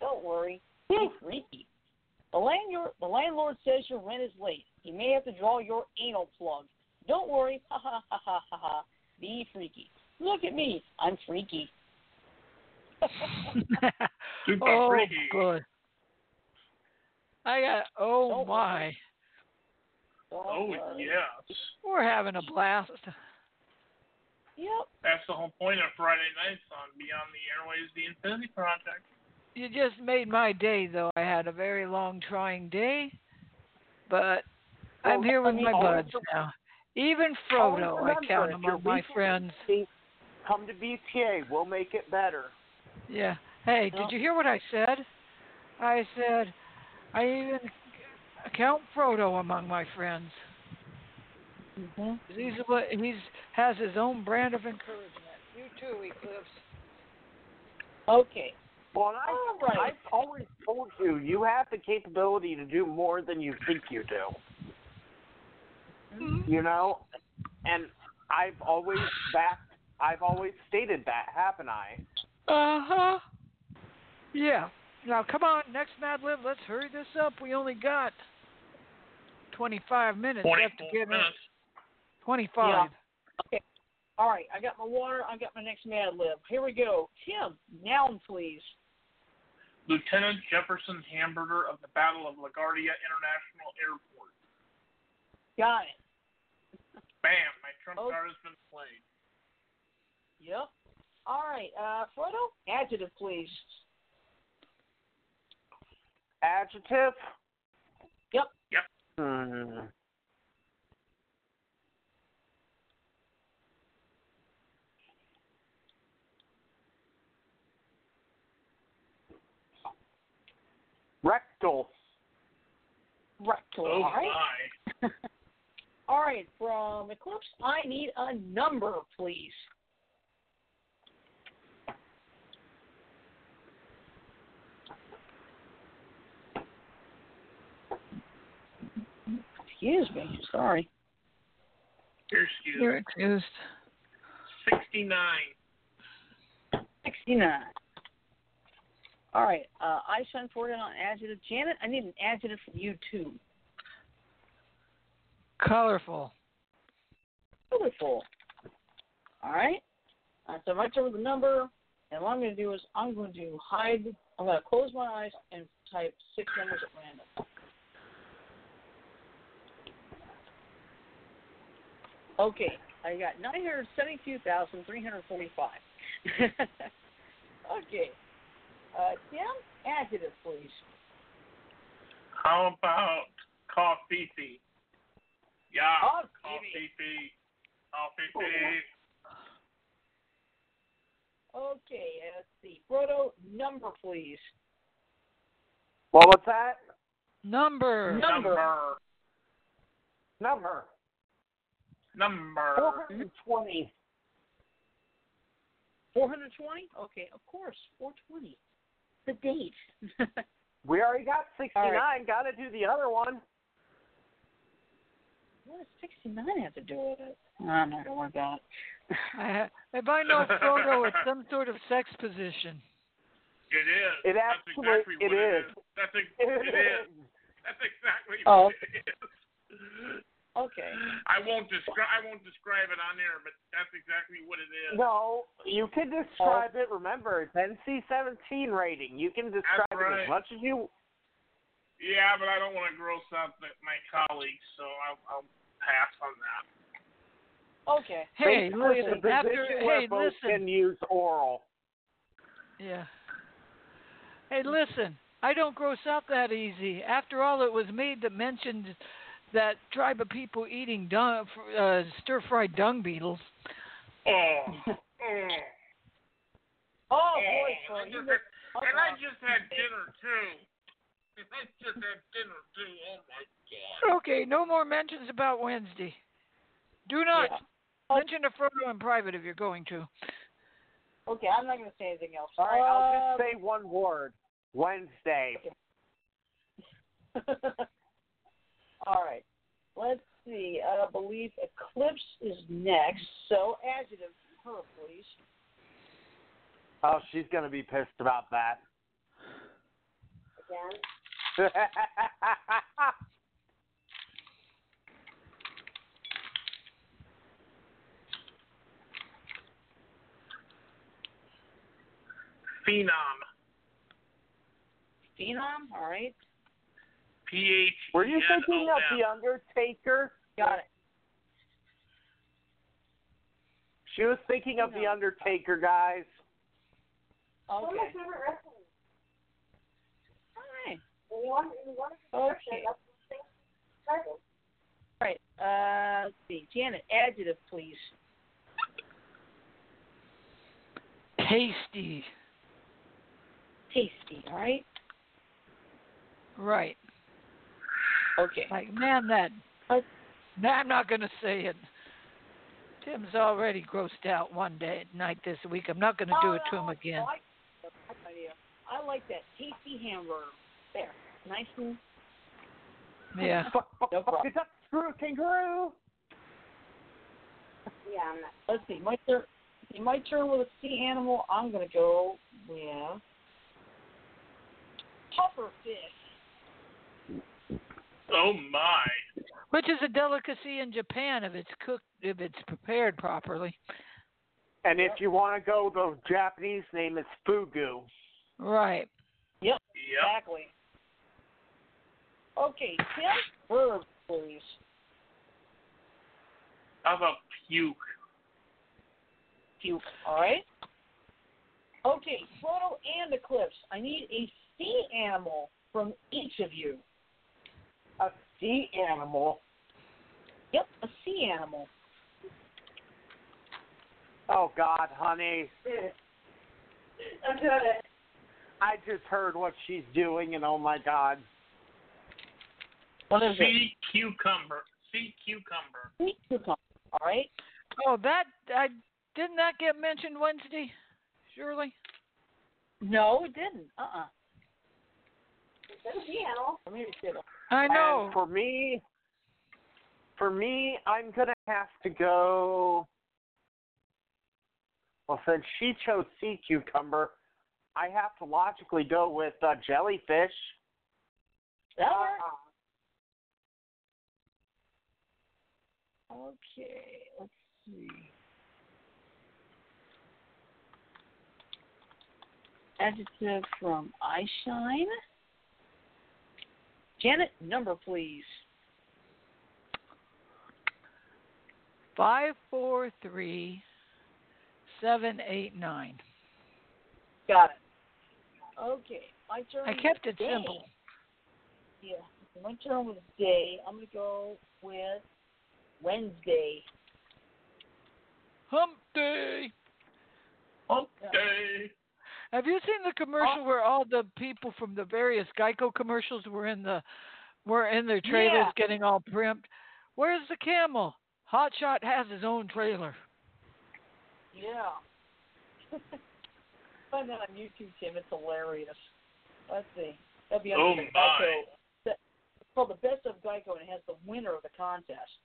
[SPEAKER 3] Don't worry, be hmm. freaky. The landlord, the landlord says your rent is late. He may have to draw your anal plug. Don't worry. Ha ha ha ha ha ha. Be freaky. Look at me. I'm freaky.
[SPEAKER 5] Super
[SPEAKER 4] oh,
[SPEAKER 5] freaky.
[SPEAKER 4] good. I got. Oh
[SPEAKER 3] Don't
[SPEAKER 4] my,
[SPEAKER 3] Don't
[SPEAKER 5] Oh,
[SPEAKER 3] oh
[SPEAKER 5] yes.
[SPEAKER 4] we're having a blast.
[SPEAKER 3] Yep.
[SPEAKER 5] That's the whole point of Friday nights on Beyond the Airwaves, the Infinity Project.
[SPEAKER 4] You just made my day, though. I had a very long, trying day, but I'm here with
[SPEAKER 2] I mean,
[SPEAKER 4] my buds
[SPEAKER 2] rem-
[SPEAKER 4] now. Even Frodo, I count
[SPEAKER 2] you're
[SPEAKER 4] among my
[SPEAKER 2] weak
[SPEAKER 4] friends.
[SPEAKER 2] Come to BTA. We'll make it better.
[SPEAKER 4] Yeah. Hey, did you hear what I said? I said I even count Frodo among my friends.
[SPEAKER 3] hmm
[SPEAKER 4] He's he's has his own brand of encouragement. You too, Eclipse.
[SPEAKER 3] Okay.
[SPEAKER 2] Well, I,
[SPEAKER 3] right.
[SPEAKER 2] I've always told you, you have the capability to do more than you think you do. You know, and I've always backed. I've always stated that, haven't I?
[SPEAKER 4] Uh huh. Yeah. Now come on, next Mad Lib, let's hurry this up. We only got 25 minutes left to
[SPEAKER 5] 24
[SPEAKER 4] get in.
[SPEAKER 5] minutes.
[SPEAKER 4] 25.
[SPEAKER 3] All right. I got my water. I got my next Mad Lib. Here we go. Tim, noun, please.
[SPEAKER 5] Lieutenant Jefferson Hamburger of the Battle of LaGuardia International Airport.
[SPEAKER 3] Got it.
[SPEAKER 5] Bam, my trump
[SPEAKER 3] Oh.
[SPEAKER 5] card has been played.
[SPEAKER 3] Yep. All right. Uh, Frodo, adjective, please.
[SPEAKER 2] Adjective.
[SPEAKER 3] Yep.
[SPEAKER 5] Yep.
[SPEAKER 2] Hmm. Rectal.
[SPEAKER 3] Rectal.
[SPEAKER 5] Oh
[SPEAKER 3] all right. all right, From Eclipse, I need a number, please. Excuse me. Sorry.
[SPEAKER 5] You're excused.
[SPEAKER 4] You're excused.
[SPEAKER 5] 69.
[SPEAKER 3] 69. All right. Uh, I sent for it on adjective. Janet, I need an adjective from you, too.
[SPEAKER 4] Colorful.
[SPEAKER 3] Colorful. All right. Uh, so I over the number, and what I'm going to do is I'm going to hide. I'm going to close my eyes and type six numbers at random. Okay, I got nine hundred seventy-two thousand three hundred forty-five. okay, uh, Tim, adjective, please.
[SPEAKER 5] How about coffee fee? Yeah.
[SPEAKER 3] Coffee.
[SPEAKER 5] Coffee fee. Coffee fee.
[SPEAKER 3] Okay, uh, let's see. Frodo, number, please.
[SPEAKER 2] What was that?
[SPEAKER 4] Number.
[SPEAKER 3] Number.
[SPEAKER 5] Number.
[SPEAKER 2] Number.
[SPEAKER 5] Number.
[SPEAKER 2] 420.
[SPEAKER 3] 420? Okay, of course, 420. The date.
[SPEAKER 2] We already got 69.
[SPEAKER 3] All right.
[SPEAKER 2] Got to do the other one.
[SPEAKER 3] what does 69 have to do with it? I'm not going to worry about it.
[SPEAKER 4] I, if I know Frodo, it's some sort of sex position.
[SPEAKER 5] It is.
[SPEAKER 2] It
[SPEAKER 5] That's
[SPEAKER 2] actually-
[SPEAKER 5] exactly
[SPEAKER 2] it
[SPEAKER 5] what it
[SPEAKER 2] is.
[SPEAKER 5] is. That's ex- it is. That's exactly
[SPEAKER 3] Oh.
[SPEAKER 5] what it is.
[SPEAKER 3] Okay.
[SPEAKER 5] I won't describe. I won't describe it on air, but that's exactly what it is.
[SPEAKER 2] No, you can describe it. Remember, it's NC-17 rating. You can describe it as much as you.
[SPEAKER 5] Yeah, but I don't want to gross out my colleagues, so I'll, I'll pass on that.
[SPEAKER 3] Okay.
[SPEAKER 4] Hey,
[SPEAKER 2] Basically,
[SPEAKER 4] listen.
[SPEAKER 2] it's a
[SPEAKER 4] After,
[SPEAKER 2] position where
[SPEAKER 4] hey,
[SPEAKER 2] both
[SPEAKER 4] listen.
[SPEAKER 2] can use oral.
[SPEAKER 4] Yeah. Hey, listen. I don't gross out that easy. After all, it was me that mentioned that tribe of people eating dung, uh, stir-fried dung beetles.
[SPEAKER 5] Oh. oh.
[SPEAKER 3] Oh, boy,
[SPEAKER 5] and, just had, and I just had dinner too. And I just had dinner too. Oh my god.
[SPEAKER 4] Okay, no more mentions about Wednesday. Do not
[SPEAKER 3] Yeah.
[SPEAKER 4] mention to Frodo in private if you're going to.
[SPEAKER 3] Okay, I'm not going to say anything else.
[SPEAKER 2] All right, I'll
[SPEAKER 3] Um,
[SPEAKER 2] just say one word. Wednesday.
[SPEAKER 3] All right. Let's see. I believe Eclipse is next. So, adjective, her, please.
[SPEAKER 2] Oh, she's gonna be pissed about that.
[SPEAKER 6] Again.
[SPEAKER 5] Phenom.
[SPEAKER 3] Phenom. All right.
[SPEAKER 5] P H.
[SPEAKER 2] Were you thinking of the Undertaker?
[SPEAKER 3] Got it.
[SPEAKER 2] She was thinking of the Undertaker, guys.
[SPEAKER 6] One
[SPEAKER 3] Okay.
[SPEAKER 6] favorite wrestlers.
[SPEAKER 3] All right.
[SPEAKER 6] And you want, you want to
[SPEAKER 3] Okay.
[SPEAKER 6] That's the thing. Perfect.
[SPEAKER 3] All right. Uh, let's see. Janet, adjective, please.
[SPEAKER 4] Tasty.
[SPEAKER 3] Tasty. All right.
[SPEAKER 4] Right.
[SPEAKER 3] Okay.
[SPEAKER 4] Like, man, that.
[SPEAKER 3] What?
[SPEAKER 4] No, I'm not going to say it. Tim's already grossed out one day night this week. I'm not going to do
[SPEAKER 3] Oh,
[SPEAKER 4] it to him
[SPEAKER 3] oh,
[SPEAKER 4] again.
[SPEAKER 3] I like that. I like that tasty hamburger. There. Nice and
[SPEAKER 4] Yeah.
[SPEAKER 2] Fuck, fuck,
[SPEAKER 3] No problem.
[SPEAKER 2] screw kangaroo.
[SPEAKER 6] Yeah, I'm not.
[SPEAKER 3] let's see. My turn. see, My turn with a sea animal. I'm gonna go with puffer fish.
[SPEAKER 5] Oh my.
[SPEAKER 4] Which is a delicacy in Japan if it's cooked, if it's prepared properly.
[SPEAKER 2] And if you want to go, the Japanese name is fugu.
[SPEAKER 4] Right.
[SPEAKER 5] Yep.
[SPEAKER 3] Exactly. Okay, Tim. Verb, please.
[SPEAKER 5] How about puke?
[SPEAKER 3] Puke. All right. Okay, Frodo and eclipse. I need a sea animal from each of you.
[SPEAKER 2] A sea animal.
[SPEAKER 3] Yep, a sea animal.
[SPEAKER 2] Oh God, honey,
[SPEAKER 6] I'm doing it.
[SPEAKER 2] I just heard what she's doing, and oh my God.
[SPEAKER 3] What is it?
[SPEAKER 5] Sea cucumber. Sea cucumber.
[SPEAKER 3] Sea cucumber. All right.
[SPEAKER 4] Oh, that I didn't that get mentioned Wednesday? Surely.
[SPEAKER 3] No, it didn't. Uh uh
[SPEAKER 6] Instead of sea animal.
[SPEAKER 3] Or maybe it did.
[SPEAKER 4] I know.
[SPEAKER 2] And for me, for me, I'm gonna have to go. Well, since she chose sea cucumber, I have to logically go with uh, jellyfish.
[SPEAKER 3] Work? Okay, let's see. Adjective from Eyeshine. Janet, number please.
[SPEAKER 4] Five, four, three, seven, eight, nine.
[SPEAKER 3] Got it. Okay, my turn.
[SPEAKER 4] I kept it
[SPEAKER 3] day.
[SPEAKER 4] simple.
[SPEAKER 3] Yeah, my turn with day. I'm gonna go with Wednesday.
[SPEAKER 4] Hump day.
[SPEAKER 5] Okay.
[SPEAKER 4] Have you seen the commercial where all the people from the various Geico commercials were in the were in their trailers
[SPEAKER 3] Yeah.
[SPEAKER 4] getting all primped? Where's the camel? Hotshot has his own trailer.
[SPEAKER 3] Yeah. Find that on YouTube, Tim. It's hilarious. Let's see. That'd be
[SPEAKER 5] Oh,
[SPEAKER 3] under the
[SPEAKER 5] my.
[SPEAKER 3] Geico. It's called the Best of Geico, and it has the winner of the contest.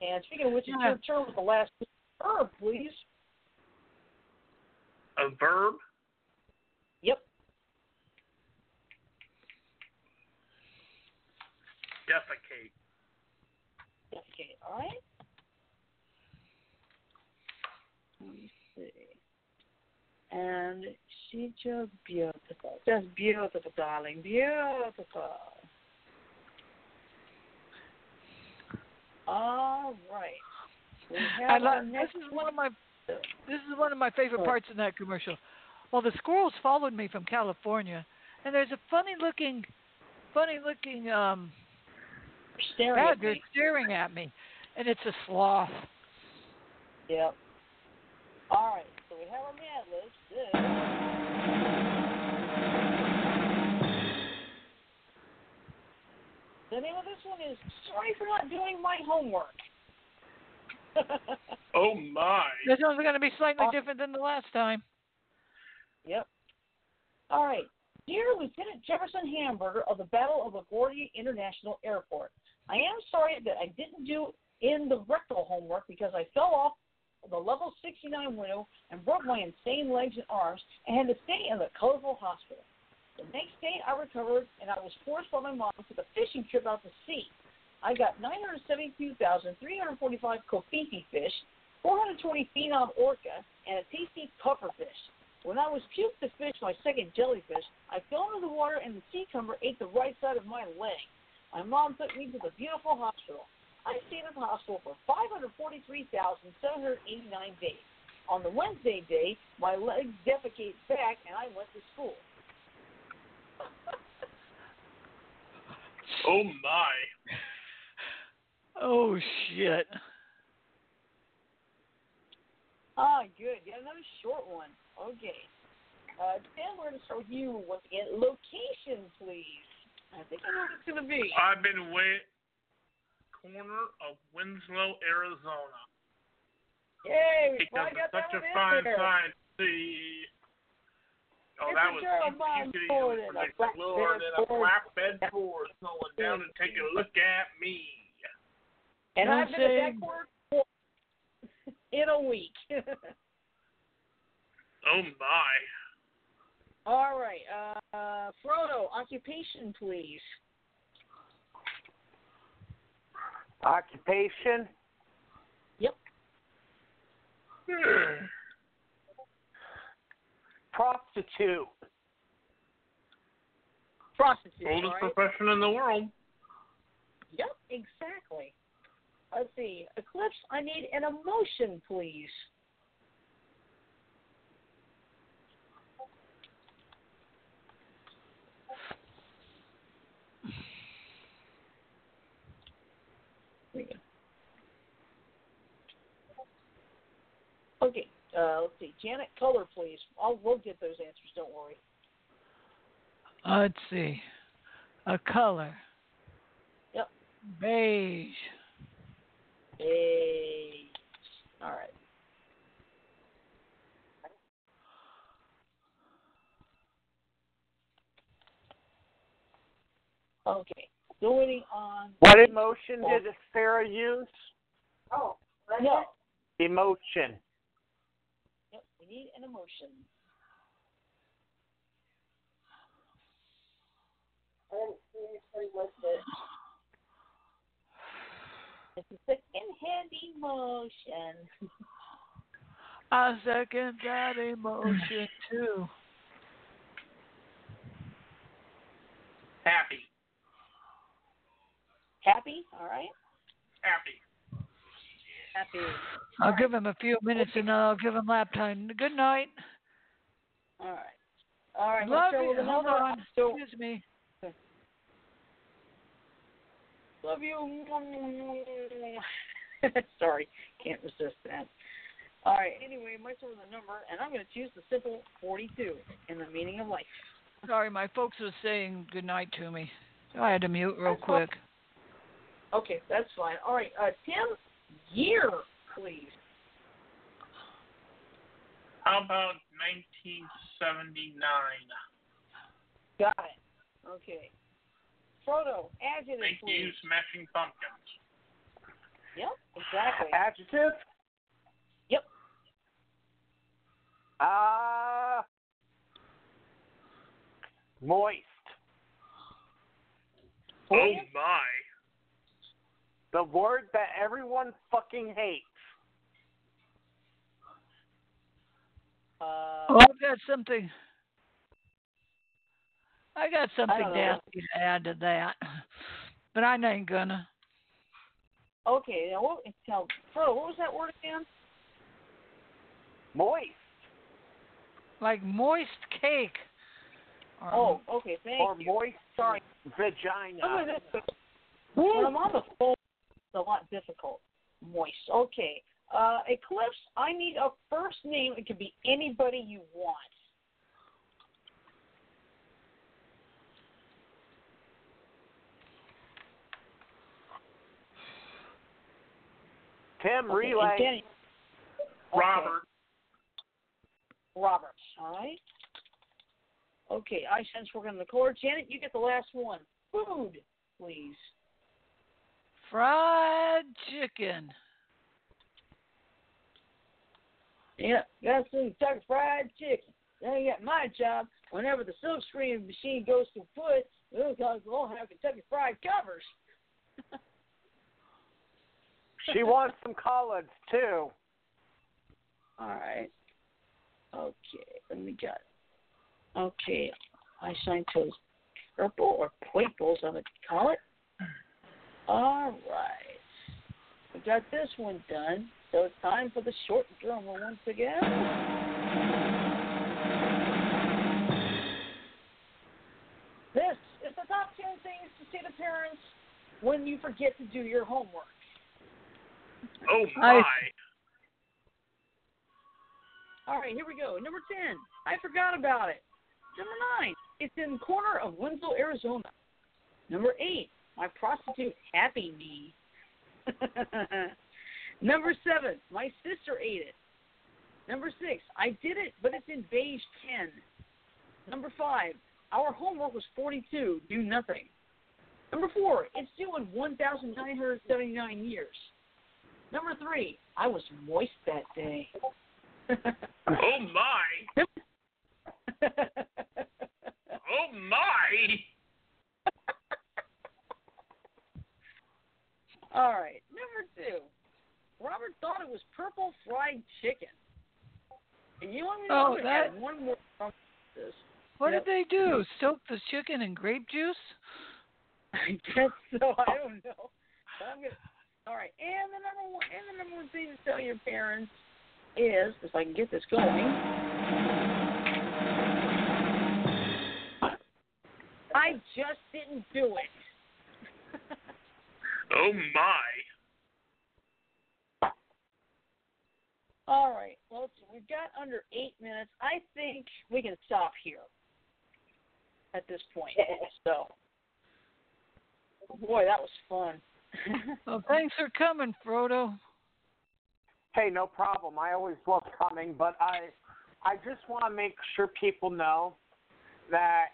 [SPEAKER 3] And speaking of which, it's
[SPEAKER 4] Yeah.
[SPEAKER 3] your turn with the last verb, please.
[SPEAKER 5] A verb.
[SPEAKER 3] Yep.
[SPEAKER 5] Defecate.
[SPEAKER 3] Okay. All right. Let me see. And she's just beautiful. Just beautiful, darling. Beautiful. All right.
[SPEAKER 4] I
[SPEAKER 3] have
[SPEAKER 4] lo-
[SPEAKER 3] our
[SPEAKER 4] this is one of my this is one of my favorite parts in that commercial. Well, the squirrels followed me from California, and there's a funny looking, funny looking um
[SPEAKER 3] staring at
[SPEAKER 4] badger
[SPEAKER 3] me.
[SPEAKER 4] staring at me, and it's a sloth.
[SPEAKER 3] Yep. All right. So we have our Mad Libs. This. The name of this one is Sorry for Not Doing My Homework.
[SPEAKER 5] Oh my.
[SPEAKER 4] This one's going to be slightly
[SPEAKER 3] Uh,
[SPEAKER 4] different than the last time.
[SPEAKER 3] Yep. All right. Dear Lieutenant Jefferson Hamburger of the Battle of LaGuardia International Airport, I am sorry that I didn't do in the rectal homework because I fell off the level 69 window and broke my insane legs and arms and had to stay in the colorful hospital. The next day, I recovered, and I was forced by my mom to the fishing trip out to sea. I got 972,345 kofifi fish, 420 phenom orca, and a tasty pufferfish. When I was puked to fish my second jellyfish, I fell into the water and the sea cumber ate the right side of my leg. My mom took me to the beautiful hospital. I stayed in the hospital for 543,789 days. On the Wednesday day, my leg defecated back and I went to school.
[SPEAKER 5] Oh my.
[SPEAKER 4] Oh shit.
[SPEAKER 3] Ah, good. Yeah, another short one. Okay. Uh, Dan, we're going to start with you once again. Location, please. I think I know what it's going to be.
[SPEAKER 5] I've been way corner of Winslow, Arizona.
[SPEAKER 3] Yay, we
[SPEAKER 5] Because
[SPEAKER 3] finally
[SPEAKER 5] it's such
[SPEAKER 3] that
[SPEAKER 5] a fine
[SPEAKER 3] in
[SPEAKER 5] sight to see. Oh,
[SPEAKER 3] It's
[SPEAKER 5] that
[SPEAKER 3] a
[SPEAKER 5] was easy.
[SPEAKER 3] mine
[SPEAKER 5] It
[SPEAKER 3] Ford
[SPEAKER 5] was
[SPEAKER 3] and a
[SPEAKER 5] predictable. And a flatbed Ford slowing down and taking a look at me.
[SPEAKER 3] And
[SPEAKER 4] No
[SPEAKER 3] I've been
[SPEAKER 4] saying.
[SPEAKER 3] at backward in a week.
[SPEAKER 5] Oh my.
[SPEAKER 3] All right. Uh, uh, Frodo, occupation, please.
[SPEAKER 2] Occupation, Yep. prostitute.
[SPEAKER 3] Prostitute,
[SPEAKER 5] Oldest
[SPEAKER 3] all right?
[SPEAKER 5] profession in the world.
[SPEAKER 3] Yep, exactly. Let's see. Eclipse, I need an emotion, please. Okay, uh, let's see. Janet, color, please. I'll we'll get those answers. Don't worry.
[SPEAKER 4] Let's see. A color.
[SPEAKER 3] Yep.
[SPEAKER 4] Beige.
[SPEAKER 3] Hey. All right. Okay. Going on.
[SPEAKER 2] What emotion did Sarah use?
[SPEAKER 6] Oh,
[SPEAKER 3] No.
[SPEAKER 2] Emotion.
[SPEAKER 3] Yep. Need an emotion.
[SPEAKER 6] I didn't seriously list it.
[SPEAKER 3] It's a second-hand emotion.
[SPEAKER 4] I second that emotion too.
[SPEAKER 5] Happy.
[SPEAKER 3] Happy. All right.
[SPEAKER 5] Happy.
[SPEAKER 3] Happy.
[SPEAKER 4] I'll give him a few minutes and I'll give him lap time. Good night.
[SPEAKER 3] All right. All right. let's
[SPEAKER 4] Love you. Hold on.
[SPEAKER 3] So,
[SPEAKER 4] Excuse me.
[SPEAKER 3] love you. Sorry, can't resist that. All right. Anyway, my with the number, and I'm going to choose the simple 42 in the meaning of life.
[SPEAKER 4] Sorry, my folks was saying good night to me. So I had to mute real
[SPEAKER 3] That's
[SPEAKER 4] quick.
[SPEAKER 3] Okay, that's fine. All right, uh, Tim, year, please.
[SPEAKER 5] How about 1979?
[SPEAKER 3] Got it. Okay. Frodo, adjective,
[SPEAKER 5] Thank you. Smashing Pumpkins.
[SPEAKER 3] Yep, exactly.
[SPEAKER 2] Adjective?
[SPEAKER 3] Yep.
[SPEAKER 2] Uh, moist.
[SPEAKER 5] Oh my.
[SPEAKER 2] The word that everyone fucking hates.
[SPEAKER 3] Uh,
[SPEAKER 4] Oh, I've got something. I got something
[SPEAKER 3] don't
[SPEAKER 4] nasty to add to that, but I ain't gonna.
[SPEAKER 3] okay, now what, now, Frodo, what was that word again?
[SPEAKER 2] Moist.
[SPEAKER 4] Like moist cake. Or,
[SPEAKER 3] Oh, okay, thank
[SPEAKER 2] or
[SPEAKER 3] you.
[SPEAKER 2] moist
[SPEAKER 3] Sorry.
[SPEAKER 2] vagina.
[SPEAKER 3] Some of this, when I'm on the phone, it's a lot difficult. Moist. Okay. Uh, Eclipse, I need a first name. It could be anybody you want.
[SPEAKER 2] Tim,
[SPEAKER 3] Okay,
[SPEAKER 2] relay.
[SPEAKER 3] Danny- Okay,
[SPEAKER 5] Robert.
[SPEAKER 3] Robert. All right. Okay, I sense we're going to the court. Janet, you get the last one. Food, please.
[SPEAKER 4] Fried chicken.
[SPEAKER 3] Yeah, got some Kentucky fried chicken. Then you got my job. whenever the silk screen machine goes to foot, those guys will all have Kentucky Fried covers.
[SPEAKER 2] She wants some collards too.
[SPEAKER 3] All right. Okay, let me get. Okay, I signed to purple or purple, as I would call it. All right. We got this one done. So it's time for the short drummer once again. This is the top 10 things to say to parents when you forget to do your homework.
[SPEAKER 5] Oh
[SPEAKER 4] I-
[SPEAKER 5] my!
[SPEAKER 3] All right, here we go. Number 10, I forgot about it. Number 9, it's in the corner of Winslow, Arizona. Number 8, my prostitute Happy Me. Number 7, my sister ate it. Number 6, I did it, but it's in beige 10. Number 5, our homework was 42, do nothing. Number 4, it's due in 1,979 years. Number 3, I was moist that day.
[SPEAKER 5] Oh my! Oh my!
[SPEAKER 3] All right, number two. Robert thought it was purple fried chicken. And you want me to
[SPEAKER 4] Oh, that-
[SPEAKER 3] had one more from this?
[SPEAKER 4] What
[SPEAKER 3] Yep.
[SPEAKER 4] did they do? Soak the chicken in grape juice?
[SPEAKER 3] I guess so. I don't know. Gonna, all right, and the number one and the number one thing to tell your parents is, if I can get this going. I just didn't do it.
[SPEAKER 5] Oh my!
[SPEAKER 3] All right. Well, let's see. we've got under eight minutes. I think we can stop here at this point. So, boy, that was fun.
[SPEAKER 4] Well, thanks for coming, Frodo.
[SPEAKER 2] Hey, no problem. I always love coming, but I I just want to make sure people know that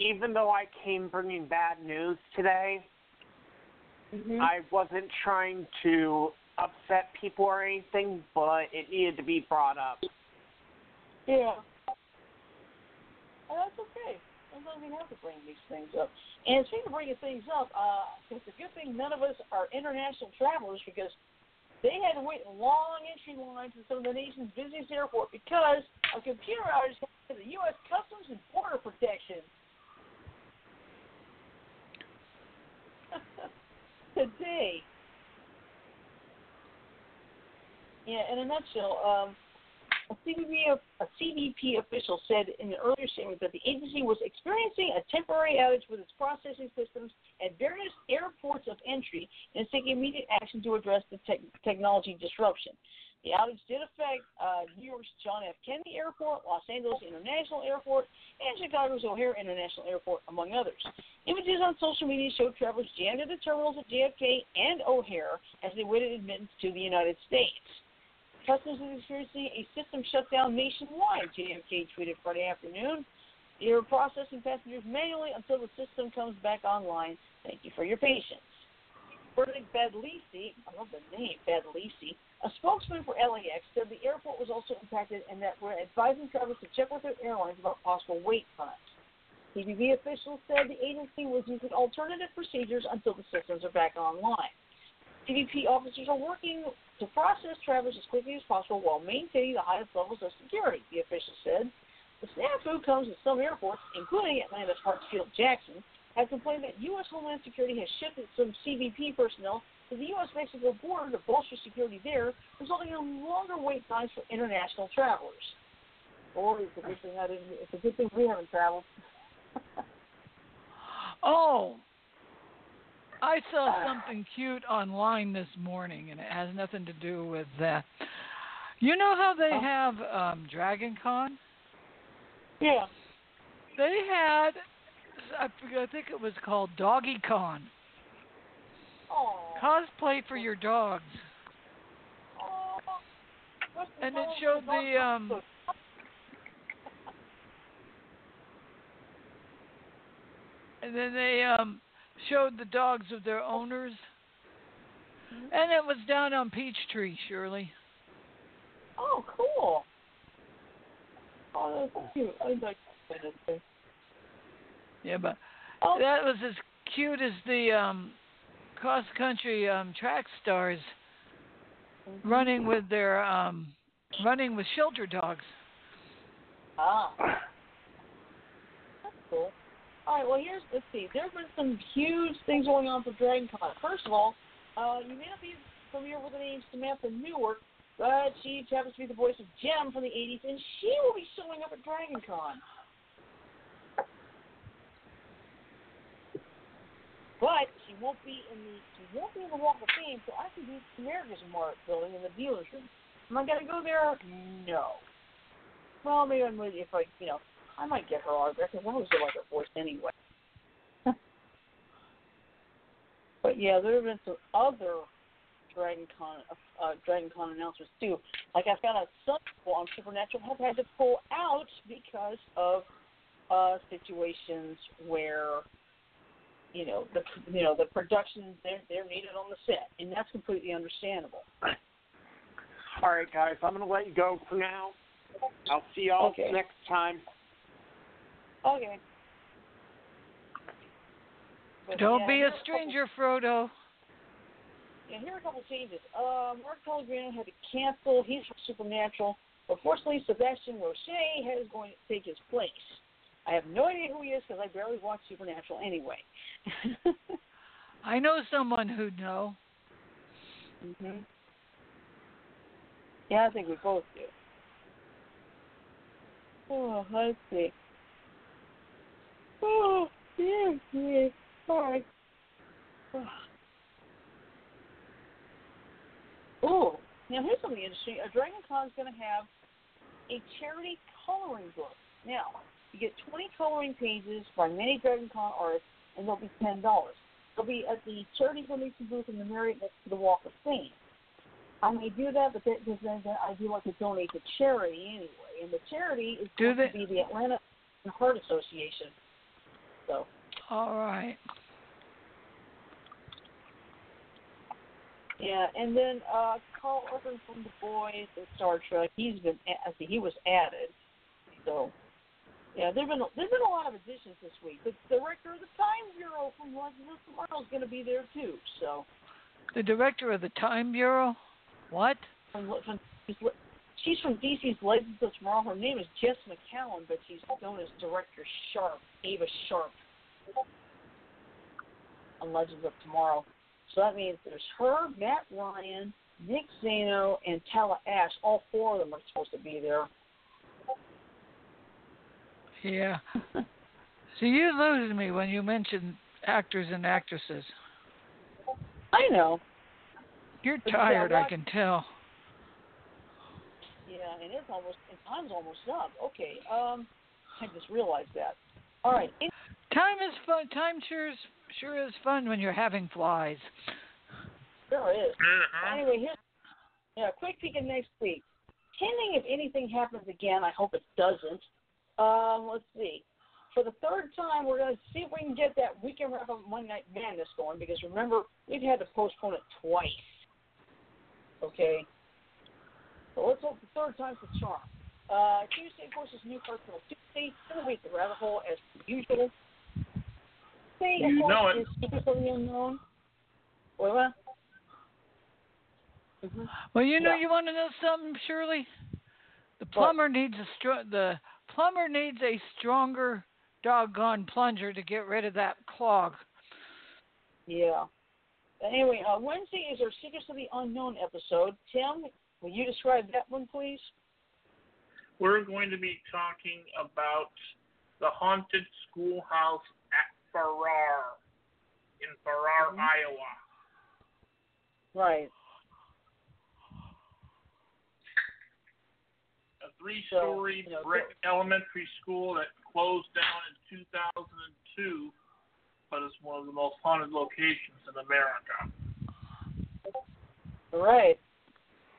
[SPEAKER 2] even though I came bringing bad news today,
[SPEAKER 3] Mhm.
[SPEAKER 2] I wasn't trying to upset people or anything, but it needed to be brought up.
[SPEAKER 3] Yeah. Well, that's okay. Sometimes we have to bring these things up. And speaking of bringing things up, uh, it's a good thing none of us are international travelers because they had to wait in long entry lines in some of the nation's busiest airport because a computer outage happened to the U.S. Customs and Border Protection. Today. Yeah, in a nutshell, um, a CBP, a CBP official said in an earlier statement that the agency was experiencing a temporary outage with its processing systems at various airports of entry and is taking immediate action to address the tech technology disruption. The outage did affect uh, New York's John F. Kennedy Airport, Los Angeles International Airport, and Chicago's O'Hare International Airport, among others. Images on social media showed travelers jammed at the terminals at JFK and O'Hare as they waited admittance to the United States. Customs is experiencing a system shutdown nationwide, JFK tweeted Friday afternoon. You're processing passengers manually until the system comes back online. Thank you for your patience. Burdick Badlisi, I love the name, Badlisi, a spokesman for LAX, said the airport was also impacted and that we're advising travelers to check with their airlines about possible wait times. CBP officials said the agency was using alternative procedures until the systems are back online. CBP officers are working to process travelers as quickly as possible while maintaining the highest levels of security, the official said. The snafu comes as some airports, including Atlanta's Hartsfield Jackson, have complained that U.S. Homeland Security has shifted some CBP personnel to the U.S. Mexico border to bolster security there, resulting in longer wait times for international travelers. Boy, it's a good thing I didn't. It's a good thing we haven't traveled.
[SPEAKER 4] Oh, I saw something cute online this morning, and it has nothing to do with that. You know how they have um, Dragon Con?
[SPEAKER 3] yeah.
[SPEAKER 4] They had, I, forget, I think it was called Doggy Con.
[SPEAKER 3] Oh.
[SPEAKER 4] Cosplay for your dogs. And it showed the, um, And then they um, showed the dogs of their owners. And it was down on Peachtree, Shirley.
[SPEAKER 3] Oh, cool. Oh, that's cute. I like.
[SPEAKER 4] Yeah, but
[SPEAKER 3] Oh,
[SPEAKER 4] that was as cute as the um cross country um track stars running with their um running with shelter dogs.
[SPEAKER 3] ah. That's cool. All right, well, here's, let's see. There have been some huge things going on for Dragon Con. First of all, uh, you may not be familiar with the name Samantha Newark, but she happens to be the voice of Jem from the 80s, and she will be showing up at Dragon Con. But she won't be in the she won't be in the Walk of Fame, so I can do America's Mart building in the dealer's room. Am I gonna go there? No. Well, maybe I'm if I, you know, I might get her autograph because I always like her voice anyway. but yeah, there have been some other Dragon Con, uh, Dragon Con announcements too. Like I found out some people on Supernatural have had to pull out because of uh, situations where you know the you know the production they're they're needed on the set, and that's completely understandable.
[SPEAKER 2] All right, guys, I'm going to let you go for now. I'll see y'all
[SPEAKER 3] Okay.
[SPEAKER 2] next time.
[SPEAKER 3] Okay. But,
[SPEAKER 4] Don't
[SPEAKER 3] yeah,
[SPEAKER 4] be
[SPEAKER 3] here
[SPEAKER 4] a
[SPEAKER 3] couple-
[SPEAKER 4] stranger, Frodo.
[SPEAKER 3] Yeah, here are a couple changes. Uh, Mark Pellegrino had to cancel. He's from Supernatural. But fortunately, Sebastian Roche is going to take his place. I have no idea who he is because I barely watch Supernatural anyway.
[SPEAKER 4] I know someone who'd know.
[SPEAKER 3] hmm Yeah, I think we both do. Oh, let's see. Oh, yeah, yeah. Right. Oh, now here's something interesting. A Dragon Con is going to have a charity coloring book. Now, you get 20 coloring pages by many Dragon Con artists, and they'll be $10. They'll be at the charity donation booth in the Marriott next to the Walk of Fame. I may do that, but that, because then I do like to donate to charity anyway, and the charity is
[SPEAKER 4] Do
[SPEAKER 3] going
[SPEAKER 4] they-
[SPEAKER 3] to be the Atlanta Heart Association. So,
[SPEAKER 4] All right.
[SPEAKER 3] yeah, and then uh, Karl Urban from The Boys and Star Trek, he's been, I see, he was added. So, yeah, there've been there've been a lot of additions this week. The director of the Time Bureau from Legends of Tomorrow is going to be there too. So,
[SPEAKER 4] The director of the Time Bureau. What?
[SPEAKER 3] from, from she's from DC's Legends of Tomorrow. Her name is Jes Macallan, but she's known as Director Sharpe, Ava Sharpe, on Legends of Tomorrow. So that means there's her, Matt Ryan, Nick Zano, and Tala Ashe. All four of them are supposed to be there.
[SPEAKER 4] Yeah. So you lose me when you mention actors and actresses.
[SPEAKER 3] I know.
[SPEAKER 4] You're
[SPEAKER 3] But
[SPEAKER 4] tired,
[SPEAKER 3] yeah,
[SPEAKER 4] I can tell.
[SPEAKER 3] Yeah, and it's almost and time's almost up. Okay, um, I just realized that. All right, in-
[SPEAKER 4] Time is fun. Time sure is sure is fun when you're having flies.
[SPEAKER 3] there it is.
[SPEAKER 5] Uh-huh.
[SPEAKER 3] Anyway, here's yeah, quick peek at next week. Pending if anything happens again, I hope it doesn't. Um, let's see. For the third time, we're going to see if we can get that weekend wrap up Monday Night Madness going because remember, we've had to postpone it twice. Okay? So let's hope the third time's the charm. Uh, Tuesday, of course, is New Cartel Tuesday. Going to be at the rabbit hole as usual. Tuesday,
[SPEAKER 5] You
[SPEAKER 3] course,
[SPEAKER 5] know it.
[SPEAKER 3] is Secrets of the Unknown. Wait, what? Mm-hmm.
[SPEAKER 4] Well, you know,
[SPEAKER 3] Yeah.
[SPEAKER 4] you want to know something, Shirley? The plumber needs a str- the plumber needs a stronger doggone plunger to get rid of that clog.
[SPEAKER 3] Yeah. Anyway, uh, Wednesday is our Secrets of the Unknown episode. Tim, will you describe that one, please?
[SPEAKER 5] We're going to be talking about the haunted schoolhouse at Farrar in Farrar,
[SPEAKER 3] Mhm.
[SPEAKER 5] Iowa.
[SPEAKER 3] Right.
[SPEAKER 5] A three-story
[SPEAKER 3] So, you know,
[SPEAKER 5] brick elementary school that closed down in 2002, but it's one of the most haunted locations in America.
[SPEAKER 3] Right.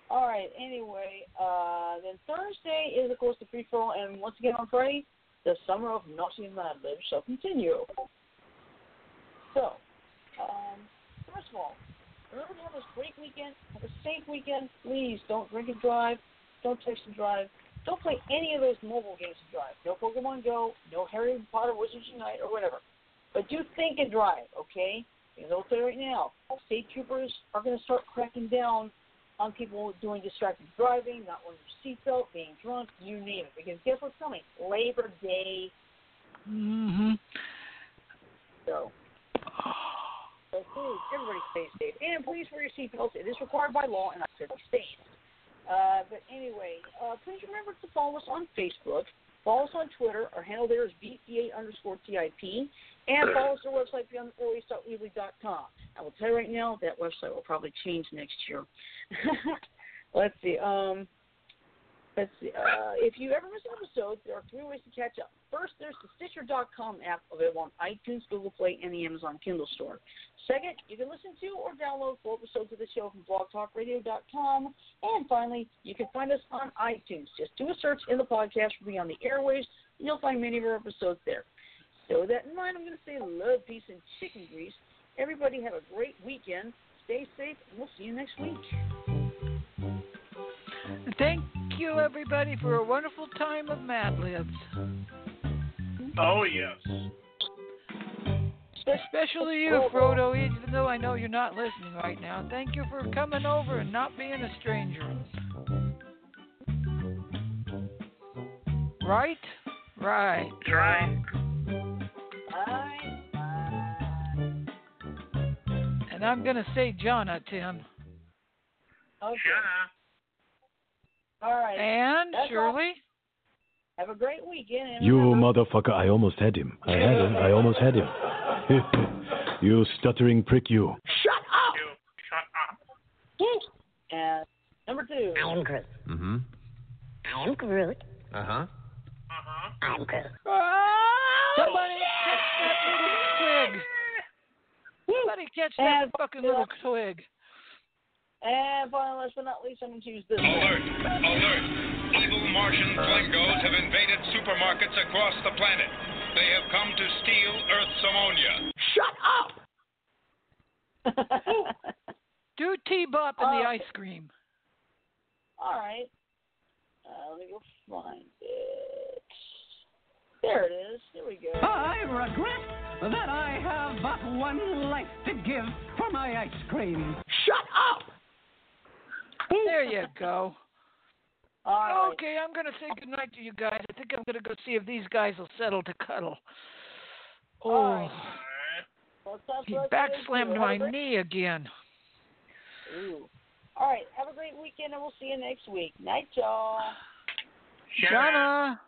[SPEAKER 3] All right. Anyway, uh, then Thursday is, of course, the free for all, and once again on Friday, the Summer of Naughty and Mad Libs shall continue. So, um, first of all, remember to have a great weekend. Have a safe weekend. Please don't drink and drive. Don't text and drive. Don't play any of those mobile games to drive. No Pokemon Go, no Harry Potter Wizards Unite, or whatever. But do think and drive, okay? Because I'll tell you right now, state troopers are going to start cracking down on people doing distracted driving, not wearing your seatbelt, being drunk, you name it. Because guess what's coming? Labor Day.
[SPEAKER 4] Mm-hmm.
[SPEAKER 3] So, so please, everybody stay safe. And please wear your seatbelts. It is required by law in our 50 states. Uh, but anyway, uh, please remember to follow us on Facebook. Follow us on Twitter. Our handle there is BTA underscore TIP. And follow us on our website, beyondairways.weebly.com. I will tell you right now, that website will probably change next year. Let's see. Um, let's see. Uh, if you ever miss an episode, there are three ways to catch up. First, there's the Stitcher.com app available on iTunes, Google Play, and the Amazon Kindle store. Second, you can listen to or download full episodes of the show from blogtalkradio.com. And finally, you can find us on iTunes. Just do a search in the podcast for Beyond the Airwaves, and you'll find many of our episodes there. So with that in mind, I'm going to say love, peace, and chicken grease. Everybody have a great weekend. Stay safe, and we'll see you next week.
[SPEAKER 4] Thank you, everybody, for a wonderful time of Mad Libs.
[SPEAKER 5] Oh yes.
[SPEAKER 4] Especially you, Frodo, even though I know you're not listening right now. Thank you for coming over and not being a stranger. Right? Right.
[SPEAKER 5] Right.
[SPEAKER 4] And I'm going to say Jonna, Tim.
[SPEAKER 3] Okay.
[SPEAKER 5] Shanna.
[SPEAKER 3] All right.
[SPEAKER 4] And
[SPEAKER 3] That's all.
[SPEAKER 4] Shirley?
[SPEAKER 3] Have a great weekend. And
[SPEAKER 7] You
[SPEAKER 3] remember,
[SPEAKER 7] motherfucker, I almost had him. I had him. I almost had him. you stuttering prick, you. Shut up!
[SPEAKER 5] You shut up.
[SPEAKER 3] And number two.
[SPEAKER 6] I'm Groot.
[SPEAKER 8] Mm-hmm.
[SPEAKER 6] I'm Groot.
[SPEAKER 8] Uh-huh.
[SPEAKER 5] Uh-huh.
[SPEAKER 6] I'm Groot.
[SPEAKER 4] Somebody catch that little twig. Somebody catch that
[SPEAKER 3] And-
[SPEAKER 4] fucking little twig.
[SPEAKER 3] And finally, last but not least, I'm going to use this.
[SPEAKER 9] Alert! Alert! Evil Martian Flengos have invaded supermarkets across the planet. They have come to steal Earth's ammonia. Shut up!
[SPEAKER 4] Do T-Bop and the
[SPEAKER 3] Oh.
[SPEAKER 4] ice cream.
[SPEAKER 3] All right. Uh, let me go find it. There it is. Here we go.
[SPEAKER 10] I regret that I have but one life to give for my ice cream.
[SPEAKER 4] There you go.
[SPEAKER 3] All right.
[SPEAKER 4] Okay, I'm going to say goodnight to you guys. I think I'm going to go see if these guys will settle to cuddle. Oh,
[SPEAKER 3] All right. Oh. Well,
[SPEAKER 4] he
[SPEAKER 3] for us
[SPEAKER 4] back slammed my
[SPEAKER 3] great-
[SPEAKER 4] knee again.
[SPEAKER 3] Ooh. All right. Have a great weekend, and we'll see you next week. Night, y'all.
[SPEAKER 5] Shanna.
[SPEAKER 4] Jonna.